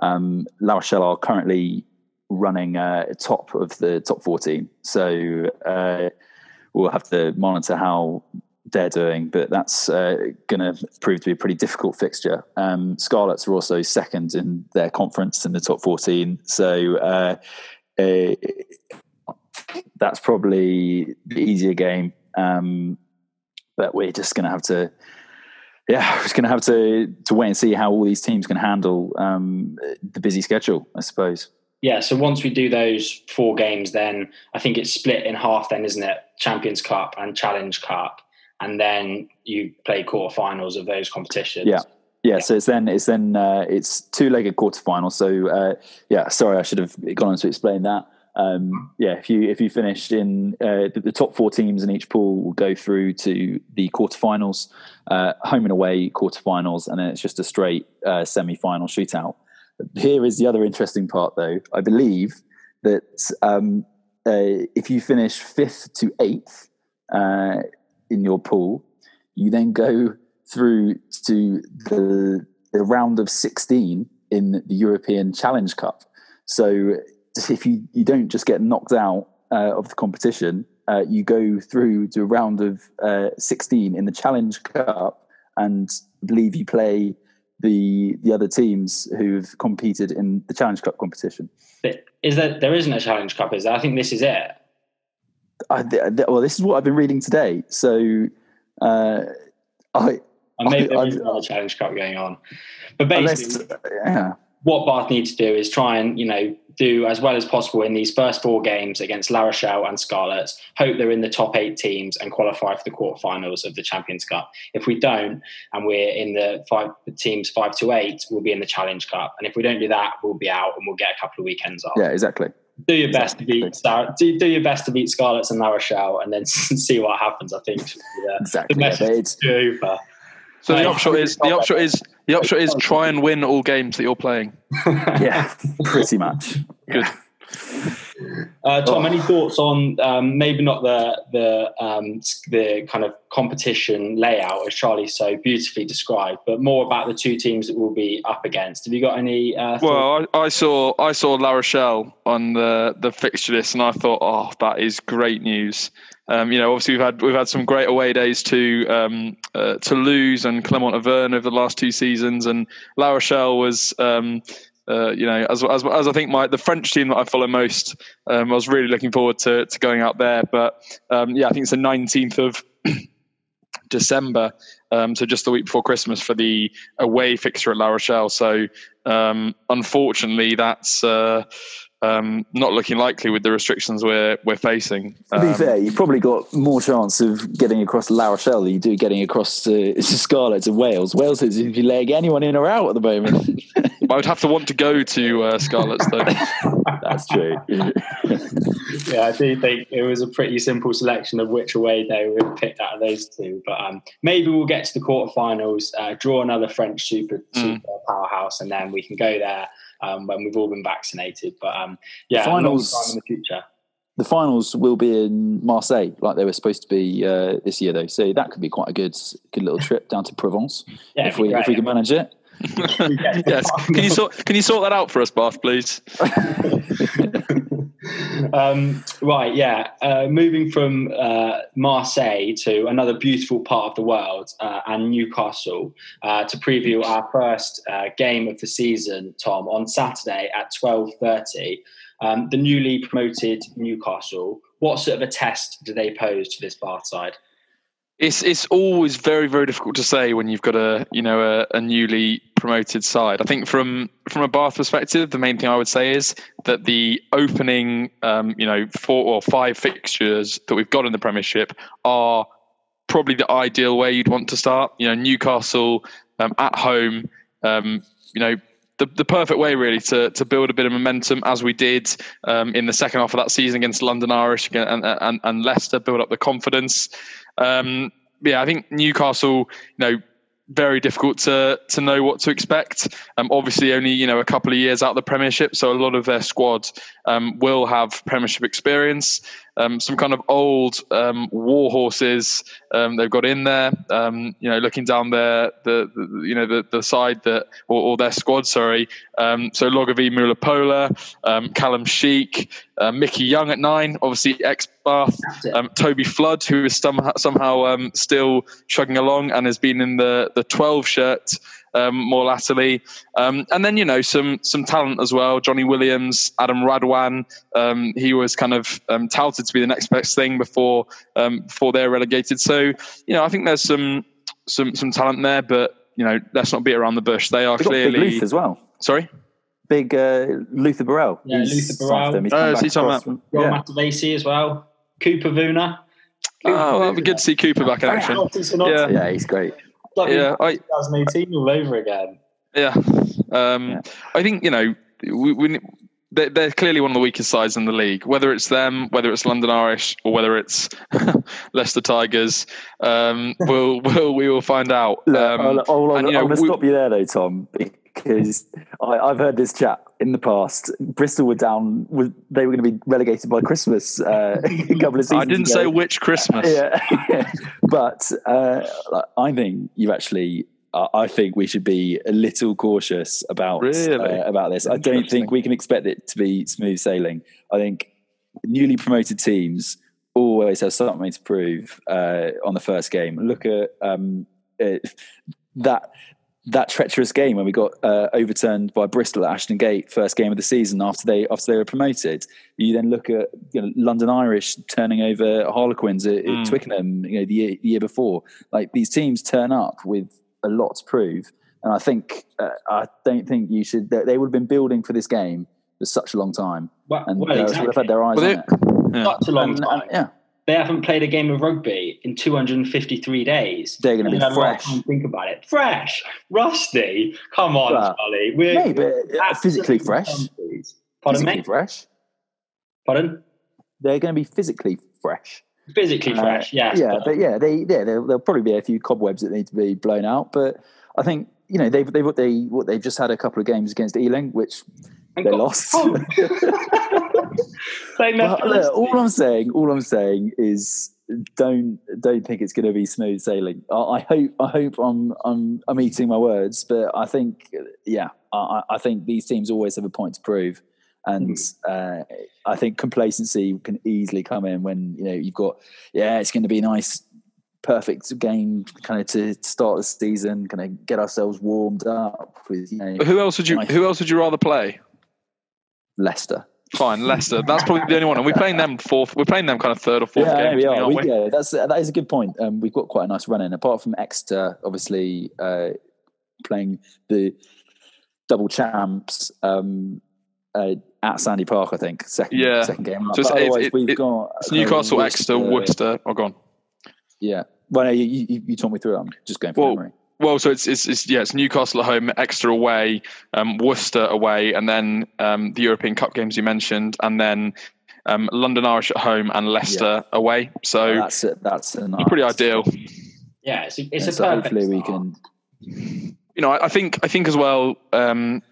Um, La Rochelle are currently running uh, top of the top 14. So uh, we'll have to monitor how they're doing, but that's uh, going to prove to be a pretty difficult fixture. Um, Scarlets are also second in their conference in the top 14. So uh, uh, that's probably the easier game. Um, but we're just going to have to yeah, we're just going to have to to wait and see how all these teams can handle um, the busy schedule, I suppose. Yeah, so once we do those four games, then I think it's split in half. Then, isn't it? Champions Cup and Challenge Cup, and then you play quarterfinals of those competitions. Yeah. Yeah, yeah, so it's then it's then uh, it's two-legged quarterfinals. So uh, yeah, sorry, I should have gone on to explain that um, yeah, if you if you finish in uh, the, the, top four teams in each pool will go through to the quarterfinals, uh, home and away quarterfinals, and then it's just a straight uh, semi-final shootout. Here is the other interesting part, though. I believe that um, uh, if you finish fifth to eighth uh, in your pool, you then go through to the, the round of sixteen in the European Challenge Cup. So if you, you don't just get knocked out uh, of the competition, uh, you go through to a round of uh, 16 in the Challenge Cup, and I believe you play the the other teams who've competed in the Challenge Cup competition. But is that there isn't a Challenge Cup? Is there? I think this is it. I, well, this is what I've been reading today. So, uh, I. And maybe I, there's another Challenge Cup going on, but basically, unless, yeah what Bath need to do is try and you know do as well as possible in these first four games against La Rochelle and Scarlets. Hope they're in the top eight teams and qualify for the quarterfinals of the Champions Cup. If we don't, and we're in the five the teams five to eight, we'll be in the Challenge Cup. And if we don't do that, we'll be out and we'll get a couple of weekends off. Yeah, exactly. Do your best to beat do, do your best to beat Scarlets and La Rochelle, and then see what happens. I think the, exactly. The message yeah, so the upshot is the upshot is the upshot is try and win all games that you're playing. yeah, pretty much. Good. Uh, Tom, oh. any thoughts on um, maybe not the the um, the kind of competition layout as Charlie so beautifully described, but more about the two teams that we'll be up against? Have you got any? Uh, well, I, I, saw I saw La Rochelle on the the fixture list, and I thought, oh, that is great news. Um, you know, obviously we've had we've had some great away days to um, uh, Toulouse and Clermont-Auvergne over the last two seasons, and La Rochelle was. Um, uh, you know, as, as, as I think my the French team that I follow most, um, I was really looking forward to to going out there. But um, yeah, I think it's the 19th of December, um, so just the week before Christmas for the away fixture at La Rochelle. So um, unfortunately, that's uh, um, not looking likely with the restrictions we're we're facing. To be Um, fair, you've probably got more chance of getting across La Rochelle than you do getting across to, to Scarlet to Wales. Wales is if you leg anyone in or out at the moment. I would have to want to go to uh, Scarlets though. That's true. yeah, I do think it was a pretty simple selection of which away day we picked out of those two. But um, maybe we'll get to the quarterfinals, uh, draw another French super, super powerhouse, and then we can go there um, when we've all been vaccinated. But um, yeah, a Finals- in the future. the finals will be in Marseille, like they were supposed to be uh, this year, though. So that could be quite a good, good little trip down to Provence Yeah, if it'd we if we can manage it. yes, can you sort can you sort that out for us, Bath, please? Um, right, yeah. Uh, moving from uh, Marseille to another beautiful part of the world uh, and Newcastle uh, to preview our first uh, game of the season, Tom, on Saturday at twelve thirty. Um, the newly promoted Newcastle. What sort of a test do they pose to this Bath side? It's it's always very very difficult to say when you've got a you know a, a newly promoted side. I think from from a Bath perspective, the main thing I would say is that the opening um, you know four or five fixtures that we've got in the Premiership are probably the ideal way you'd want to start. You know, Newcastle um, at home. Um, you know, the, the perfect way really to to build a bit of momentum as we did um, in the second half of that season against London Irish and and, and Leicester, build up the confidence. Um, yeah, I think Newcastle, you know, very difficult to to know what to expect. Um, obviously, only you know a couple of years out of the Premiership, so a lot of their squad um, will have Premiership experience. Um, some kind of old um, war horses um, they've got in there. Um, you know, looking down their the, the you know the, the side that or, or their squad. Sorry. Um, so Logovi'i Mulipola, um, Callum Chick, uh, Mickey Young at nine, obviously ex Bath. Um, Toby Flood, who is somehow, somehow um, still chugging along and has been in the the 12 shirt um, more latterly. Um, and then you know some some talent as well. Johnny Williams, Adam Radwan. Um, he was kind of um, touted to be the next best thing before um, before they're relegated. So you know I think there's some some some talent there, but you know let's not beat around the bush. They are We've Big clearly as well. sorry. Big uh, Luther Burrell. Yeah, He's Luther Burrell. signed for them. He's Oh, come is he talking about- from- Ron yeah. Matavesi as well. Cooper Vuna. Oh, well, that'd be good to see Cooper back in action. Yeah. yeah, he's great. Yeah, I, 2018 all over again. Yeah. Um, Yeah. I think, you know, we, we, they're, they're clearly one of the weakest sides in the league. Whether it's them, whether it's London Irish, or whether it's Leicester Tigers, um, we'll, we'll, we will find out. Look, Um, I'll- I'll- and, you know, I'm going to stop you there, though, Tom, because I, I've heard this chat in the past. Bristol were down; they were going to be relegated by Christmas uh, a couple of seasons. I didn't ago. say which Christmas. yeah, but uh, I think you actually. I I think we should be a little cautious about Really? uh, about this. I don't think we can expect it to be smooth sailing. I think newly promoted teams always have something to prove uh, on the first game. Look at um, uh, that that treacherous game when we got uh, overturned by Bristol at Ashton Gate, first game of the season after they after they were promoted. You then look at you know, London Irish turning over Harlequins at, at Mm. Twickenham, you know, the year, the year before. Like these teams turn up with a lot to prove, and I think uh, I don't think you should. They, they would have been building for this game for such a long time, Well, and well, uh, exactly. would have had their eyes Well, on they- it. Such a long And- time. and, yeah, They haven't played a game of rugby in 253 days. They're gonna be They've had a lot of fresh. to Think about it. Fresh, rusty. Come on, Well, Charlie. We're uh, absolutely physically fresh. Pardon physically me. fresh. Pardon. They're going to be physically fresh. Physically Uh, fresh. yes. yeah, but yeah, they yeah there, there'll probably be a few cobwebs that need to be blown out. But I think you know they've they've what they what they've just had a couple of games against Ealing, which And they got- lost. Playing their Well, first look, all. I'm saying, all I'm saying is don't don't think it's going to be smooth sailing. I, I hope I hope I'm I'm I'm eating my words, but I think yeah, I, I think these teams always have a point to prove, and uh, I think complacency can easily come in when you know you've got yeah, it's going to be a nice. Perfect game, kind of to start the season, kind of get ourselves warmed up with you know Who else would you Nice. Who else would you rather play? Leicester. fine. Leicester. That's probably the only one. And we're playing them fourth. We're playing them kind of third or fourth yeah, game. we are. aren't We, yeah, that's that is a good point. Um, we've got quite a nice run in. Apart from Exeter, obviously uh, playing the double champs um, uh, at Sandy Park. I think second Yeah. second game. So it's- otherwise, it- we've it- got It's Newcastle, Exeter, Worcester. Worcester. Oh, gone. Yeah. Well, no, you, you, you talk me through it. I'm just going from Well, memory. Well, so it's, it's, it's yeah, it's Newcastle at home, Exeter away, um, Worcester away, and then um, the European Cup games you mentioned, and then um, London Irish at home and Leicester away. So that's it. That's a nice, pretty ideal. Yeah, it's a, it's Yeah, a so perfect hopefully we can. you know, I, I think I think as well. Um,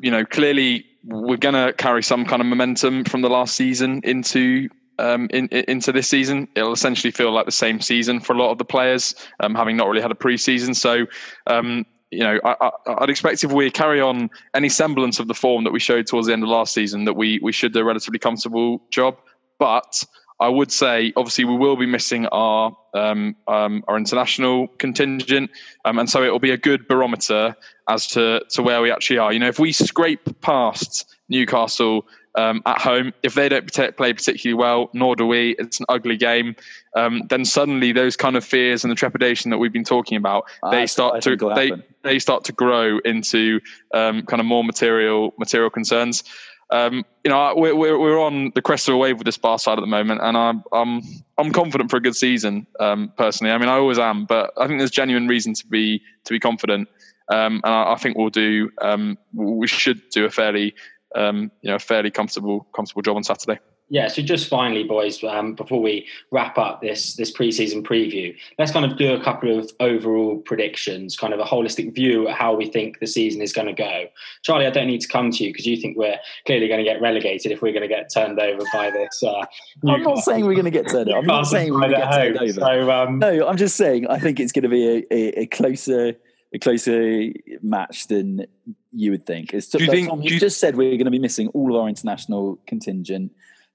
you know, clearly we're going to carry some kind of momentum from the last season into um, in, in- into this season. It'll essentially feel like the same season for a lot of the players, um, having not really had a preseason. So, um, you know, I, I'd expect if we carry on any semblance of the form that we showed towards the end of last season, that we we should do a relatively comfortable job. But I would say, obviously, we will be missing our um, um, our international contingent, um, and so it will be a good barometer as to to where we actually are. You know, if we scrape past Newcastle um, at home, if they don't play particularly well, nor do we, it's an ugly game. Um, then suddenly those kind of fears and the trepidation that we've been talking about, they That's I start to they happen. they start to grow into um, kind of more material material concerns. Um, you know, we're, we're we're on the crest of a wave with this bar side at the moment, and I'm I'm I'm confident for a good season. Um, personally, I mean, I always am, but I think there's genuine reason to be to be confident, um, and I, I think we'll do. Um, we should do a fairly um, you know a fairly comfortable comfortable job on Saturday. Yeah, so just finally, boys, um, before we wrap up this this preseason preview, let's kind of do a couple of overall predictions, kind of a holistic view at how we think the season is going to go. Charlie, I don't need to come to you because you think we're clearly going to get relegated if we're going to get turned over by this. Uh, I'm not saying we're going to get turned over. I'm not saying we're going to get at turned over. So, um, No, I'm just saying I think it's going to be a, a, a closer a closer match than you would think. It's Do you like think- Tom, you you- just said we're going to be missing all of our international contingent.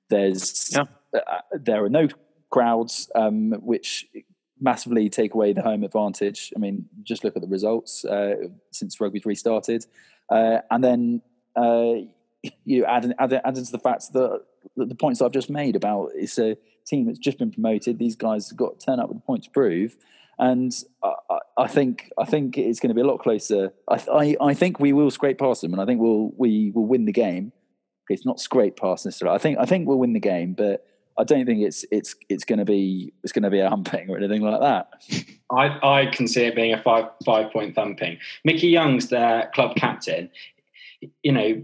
There's Yeah. uh, there are no crowds, um, which massively take away the home advantage. I mean, just look at the results uh, since rugby's restarted, uh, and then uh, you add, add add into the fact that the, the points I've just made about it's a team that's just been promoted. These guys have got to turn up with a point to prove, and I, I- think I think it's going to be a lot closer. I, I I think we will scrape past them, and I think we'll we will win the game. It's not scrape past necessarily. I think I think we'll win the game, but I don't think it's it's it's going to be it's going to be a humping or anything like that. I, I can see it being a five five point thumping. Mickey Young's their club captain. You know,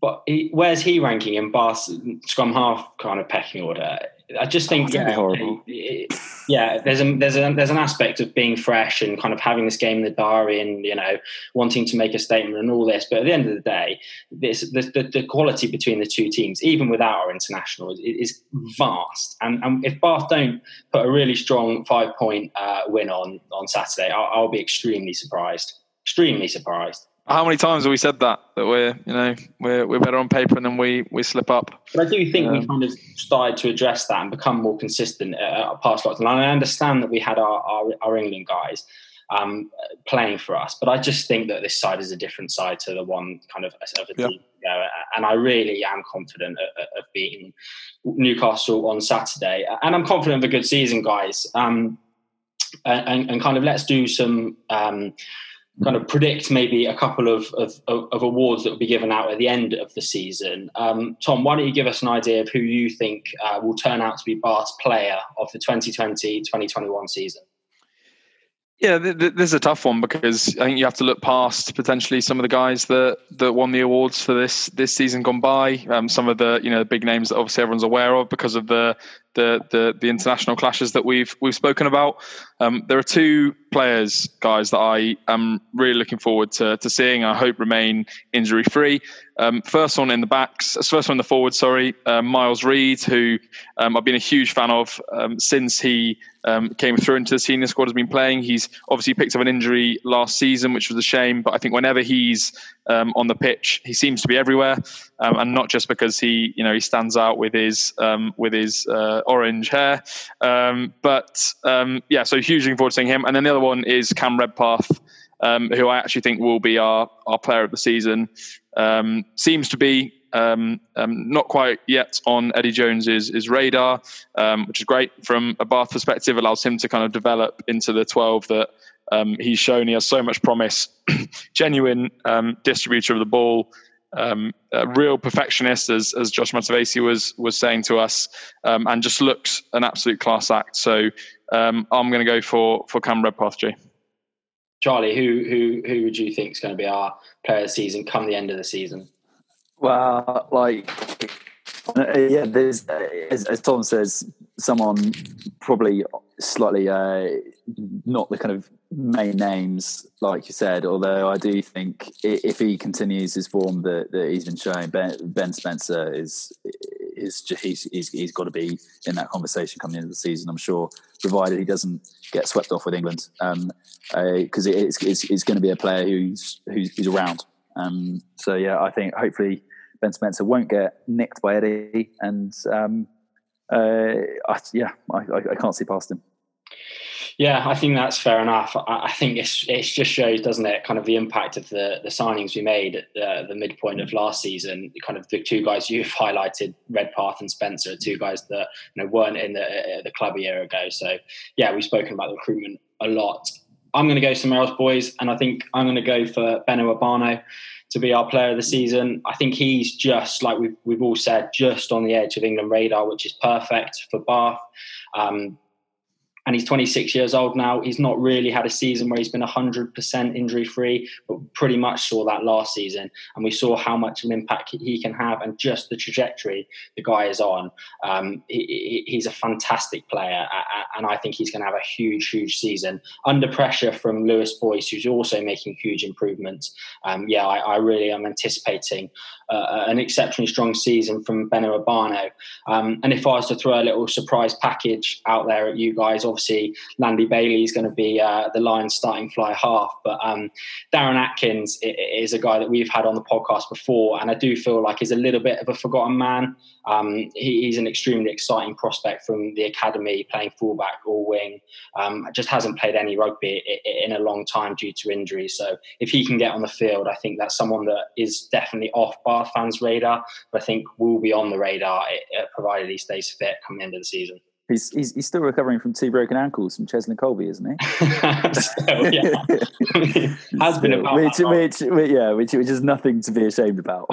but he, where's he ranking in Bath's scrum half kind of pecking order? I just think yeah, horrible. it- yeah, there's a there's a there's an aspect of being fresh and kind of having this game in the diary and you know wanting to make a statement and all this. But at the end of the day, this the, the, the quality between the two teams, even without our international, is, is vast. And, and if Bath don't put a really strong five point uh, win on on Saturday, I'll, I'll be extremely surprised. Extremely surprised. How many times have we said that that we're you know we're we're better on paper and then we we slip up? But I do think Um, we've kind of started to address that and become more consistent uh, past lots. And I understand that we had our, our, our England guys um, playing for us, but I just think that this side is a different side to the one kind of of a Yeah. team ago. And I really am confident of, of beating Newcastle on Saturday. And I'm confident of a good season, guys. Um, and, and kind of let's do some um, kind of predict maybe a couple of, of, of, awards that will be given out at the end of the season. Um, Tom, why don't you give us an idea of who you think uh, will turn out to be Bath's player of the 2020-2021 season? Yeah, th- th- this is a tough one because I think you have to look past potentially some of the guys that, that won the awards for this this season gone by. Um, some of the you know big names that obviously everyone's aware of because of the the the, the international clashes that we've we've spoken about. Um, there are two players, guys, that I am really looking forward to to seeing. I hope remain injury free. Um, first one in the backs, first one in the forward. Sorry, uh, Miles Reid, who um, I've been a huge fan of um, since he um, came through into the senior squad. Has been playing. He's obviously picked up an injury last season, which was a shame. But I think whenever he's um, on the pitch, he seems to be everywhere, um, and not just because he, you know, he stands out with his um, with his uh, orange hair. Um, but um, yeah, so hugely looking forward to seeing him. And then the other one is Cam Redpath, um, who I actually think will be our our player of the season. Um, seems to be um, um, not quite yet on Eddie Jones's his radar, um, which is great from a Bath perspective. Allows him to kind of develop into the 12 that he's shown. He has so much promise. Genuine distributor of the ball. Um, a real perfectionist, as as Josh Matavesi was was saying to us, um, and just looks an absolute class act. So um, I'm going to go for for Cam Redpath, G. Charlie, who who who would you think is going to be our player of the season come the end of the season? Well, like uh, yeah, there's uh, as, as, Tom says, someone probably slightly uh, not the kind of main names, like you said. Although I do think if he continues his form that, that he's been showing, Ben, ben Spencer is is just, he's, he's he's got to be in that conversation coming into the season. I'm sure, provided he doesn't get swept off with England, because um, uh, it's, it's, it's going to be a player who's who's, who's around. Um, so yeah, I think hopefully Ben Spencer won't get nicked by Eddie, and um, uh, I, yeah, I, I, can't see past him. Yeah, I think that's fair enough. I, think it's it just shows, doesn't it, kind of the impact of the the signings we made at the, the midpoint of last season. Kind of the two guys you've highlighted, Redpath and Spencer, two guys that you know weren't in the the club a year ago. So yeah, we've spoken about the recruitment a lot. I'm going to go somewhere else, boys, and I think I'm going to go for Beno Obano to be our player of the season. I think he's just like we've we've all said, just on the edge of England radar, which is perfect for Bath. Um, and he's 26 years old now. He's not really had a season where he's been 100% injury free, but pretty much saw that last season. And we saw how much of an impact he can have and just the trajectory the guy is on. Um, he, he's a fantastic player. And I think he's going to have a huge, huge season under pressure from Lewis Boyce, who's also making huge improvements. Um, yeah, I, I, really am anticipating uh, an exceptionally strong season from Beno Obano. Um, and if I was to throw a little surprise package out there at you guys, obviously Landy Bailey is going to be uh, the Lions starting fly half, but um, Darren Atkins is a guy that we've had on the podcast before, and I do feel like he's a little bit of a forgotten man. Um, he, he's an extremely exciting prospect from the academy, playing fullback or wing. Um, just hasn't played any rugby in a long time due to injury. So if he can get on the field, I think that's someone that is definitely off Bath fans' radar, but I think will be on the radar provided he stays fit come the end of the season. He's, he's, he's still recovering from two broken ankles from Cheslin Kolbe, isn't he? Yeah. has Still, been about which, which, which, yeah, which, which is nothing to be ashamed about.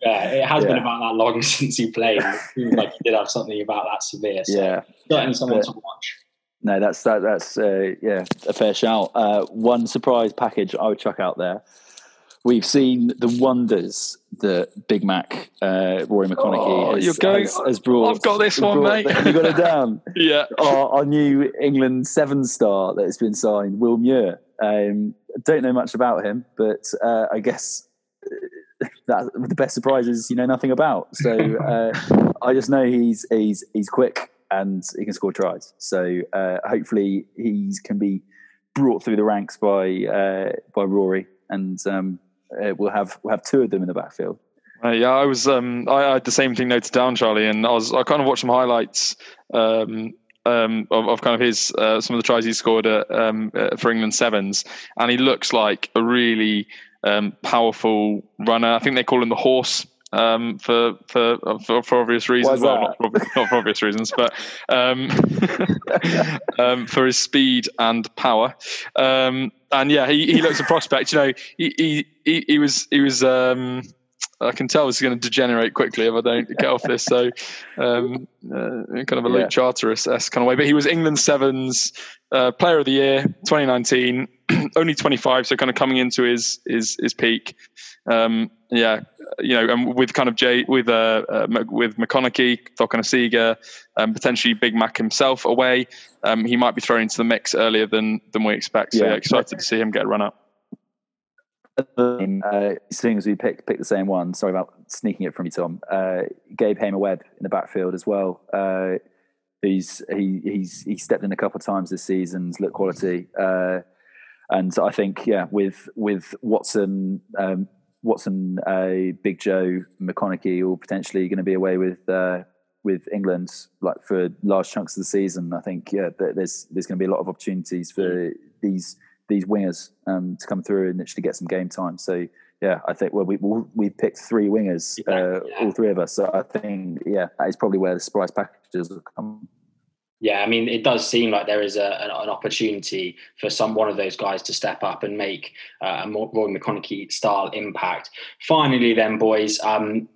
yeah, it has yeah. been about that long since he played. It seems like he did have something about that severe. So yeah, certainly someone but, to watch. No, that's that, that's uh, yeah a fair shout. Uh, one surprise package I would chuck out there We've seen the wonders that Big Mac, uh, Ruaridh McConnochie, oh, has, you're going, has, has, brought. I've got this one, brought, mate. You got it down. yeah. Our, our, new England seven star that has been signed, Will Muir. Um, don't know much about him, but uh, I guess that the best surprises you know nothing about. So uh, I just know he's he's he's quick and he can score tries. So uh, hopefully he can be brought through the ranks by uh, by Rory and um, uh, we'll have we'll have two of them in the backfield. Uh, yeah, I was. Um, I, had the same thing noted down, Charlie, and I was. I kind of watched some highlights um, um, of, of, kind of his uh, some of the tries he scored at, um, uh, for England sevens, and he looks like a really um, powerful runner. I think they call him the horse um, for, for, for for obvious reasons. Well, not for, not for, obvious reasons, but um, um, for his speed and power. Um, and yeah, he, he looks a prospect. You know, he he, he, was he was. Um, I can tell he's going to degenerate quickly if I don't get off this. So, um, uh, kind of a Luke yeah. Charteris kind of way. But he was England Sevens uh, Player of the Year 2019, only 25, so kind of coming into his his his peak. Um, yeah, you know, and with kind of Jay with uh, uh with McConnochie, Cokanasiga, um, potentially Big Mac himself away, um, he might be thrown into the mix earlier than than we expect. So yeah, yeah excited to see him get a run up. Uh, seeing as we picked pick the same one, sorry about sneaking it from you, Tom. Uh, Gabe Hamer Webb in the backfield as well. Uh, he's he he's he stepped in a couple of times this season, look quality, uh, and I think yeah, with with Watson, um, Watson, uh, Big Joe, McConnochie, all potentially going to be away with uh, with England like for large chunks of the season. I think yeah, there's there's going to be a lot of opportunities for these these wingers um, to come through and actually get some game time. So yeah, I think well we we picked three wingers, uh, yeah. all three of us. So I think yeah, that is probably where the surprise packages will come. Yeah, I mean, it does seem like there is a, an, an, opportunity for some one of those guys to step up and make uh, a Roy McConnochie style impact. Finally, then, boys, um,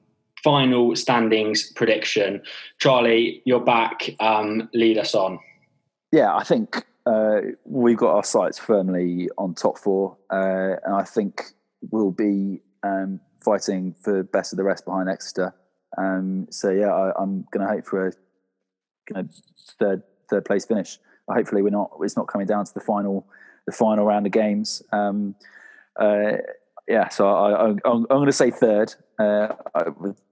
final standings prediction. Charlie, you're back. Um, lead us on. Yeah, I think uh, we've got our sights firmly on top four, uh, and I think we'll be um, fighting for best of the rest behind Exeter. Um, so yeah, I, am going to hope for a kind of third third place finish. Hopefully, we're not. It's not coming down to the final the final round of games. Um, uh, yeah, so I, am going to say third. Uh, I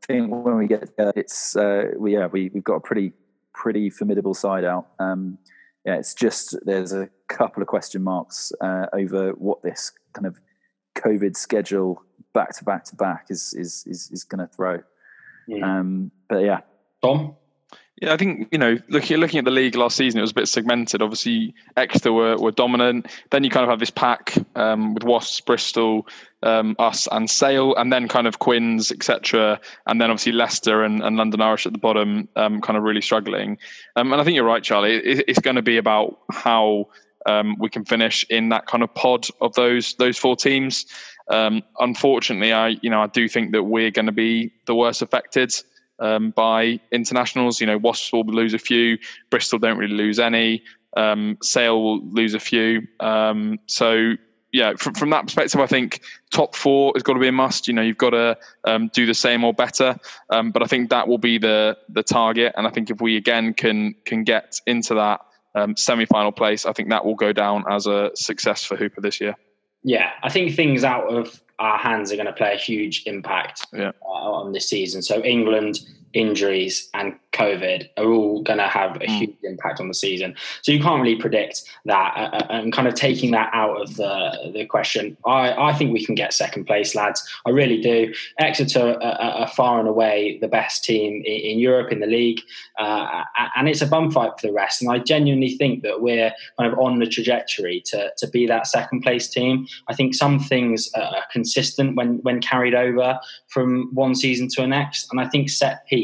think when we get there, it's uh, we, yeah we we've got a pretty pretty formidable side out. Um, yeah, it's just there's a couple of question marks uh, over what this kind of COVID schedule back to back to back is is is, is going to throw. Yeah. Hmm. Um, but yeah, Tom. Yeah, I think you know, looking looking at the league last season, it was a bit segmented. Obviously, Exeter were, were dominant. Then you kind of have this pack um, with Wasps, Bristol, um, us, and Sale, and then kind of Quins, etc. And then obviously Leicester and, and London Irish at the bottom, um, kind of really struggling. Um, and I think you're right, Charlie. It, it's going to be about how um, we can finish in that kind of pod of those those four teams. Um, unfortunately, I you know I do think that we're going to be the worst affected um, by internationals. You know, Wasps will lose a few, Bristol don't really lose any, um, Sale will lose a few. Um, so yeah, from, from that perspective, I think top four has got to be a must. You know, you've got to um, do the same or better. Um, but I think that will be the the target. And I think if we again can can get into that um, semi final place, I think that will go down as a success for Hooper this year. Yeah, I think things out of our hands are going to play a huge impact yeah. uh, on this season. So England injuries and COVID are all going to have a mm. huge impact on the season. So you can't really predict that. Uh, uh, and kind of taking that out of the the question, I, I think we can get second place, lads. I really do. Exeter are, are far and away the best team in, in Europe in the league, uh, and it's a bum fight for the rest. And I genuinely think that we're kind of on the trajectory to to be that second place team. I think some things are consistent when when carried over from one season to the next, and I think set piece,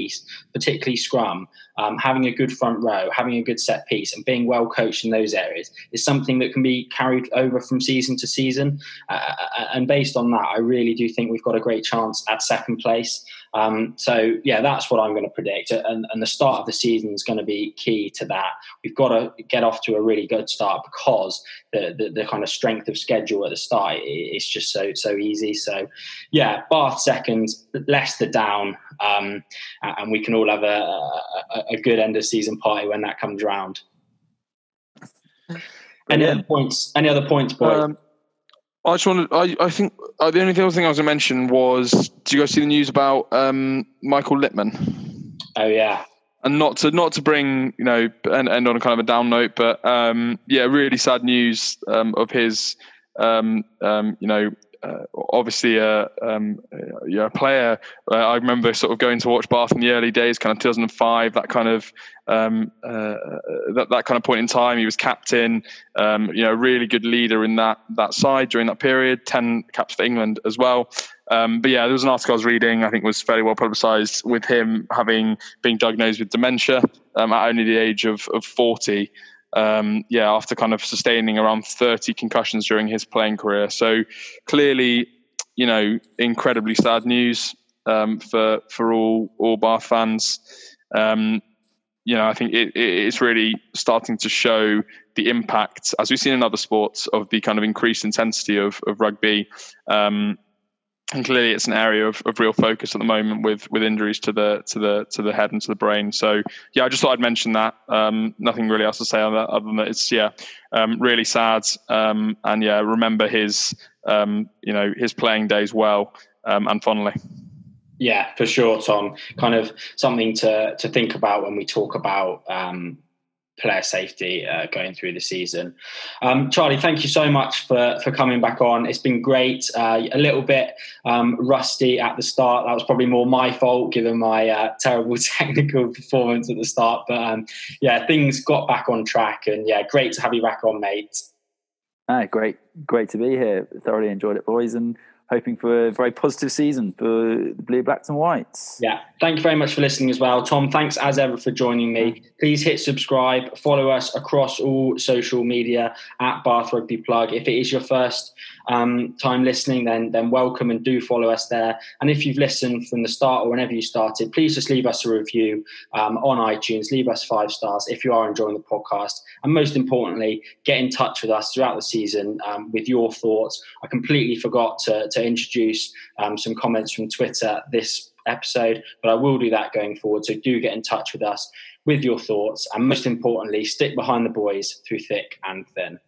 particularly scrum scrum, um, having a good front row, having a good set piece, and being well coached in those areas is something that can be carried over from season to season. Uh, uh and based on that, I really do think we've got a great chance at second place. Um, so yeah, that's what I'm going to predict. And, and the start of the season is going to be key to that. We've got to get off to a really good start because the, the, the kind of strength of schedule at the start is just so so easy. So yeah, Bath second, Leicester down, um, and we can all have a, a, a good end of season party when that comes round. Any other points? Any other points, boys? Um, I just wanted. I, I think uh, the only other thing I was going to mention was, do you guys see the news about um, Michael Lipman? Oh yeah. And not to not to bring you know and end on a kind of a down note, but um, yeah, really sad news um, of his um, um, you know uh, obviously a, um, a, a player. Uh, I remember sort of going to watch Bath in the early days, kind of 2005, that kind of um, uh, that, that kind of point in time. He was captain, um, you know, really good leader in that that side during that period. Ten caps for England as well. Um, but yeah, there was an article I was reading. I think was fairly well publicised with him having being diagnosed with dementia um, at only the age of, of 40 um, yeah, after kind of sustaining around 30 concussions during his playing career. So clearly, you know, incredibly sad news um, for for all all Bath fans. Um, you know, I think it, it's really starting to show the impact, as we've seen in other sports, of the kind of increased intensity of, of rugby. Um, and clearly it's an area of, of real focus at the moment with with injuries to the to the to the head and to the brain. So yeah, I just thought I'd mention that. Um, nothing really else to say on that other than that it's yeah, um, really sad. Um, and yeah, remember his um, you know his playing days well um, and fondly. Yeah, for sure, Tom. Kind of something to to think about when we talk about um, player safety uh, going through the season. Um, Charlie, thank you so much for, for coming back on. It's been great. Uh, a little bit um, rusty at the start. That was probably more my fault given my uh, terrible technical performance at the start. But um, yeah, things got back on track. And yeah, great to have you back on, mate. Ah, great, great to be here. Thoroughly enjoyed it, boys, and hoping for a very positive season for the Blue, Blacks, and Whites. Yeah, thank you very much for listening as well. Tom, thanks as ever for joining me. Please hit subscribe, follow us across all social media at Bath Rugby Plug. If it is your first um, time listening, then then welcome and do follow us there. And if you've listened from the start or whenever you started, please just leave us a review um, on iTunes. Leave us five stars if you are enjoying the podcast. And most importantly, get in touch with us throughout the season um, with your thoughts. I completely forgot to, introduce um, some comments from Twitter this episode, but I will do that going forward. So do get in touch with us with your thoughts. And most importantly, stick behind the boys through thick and thin.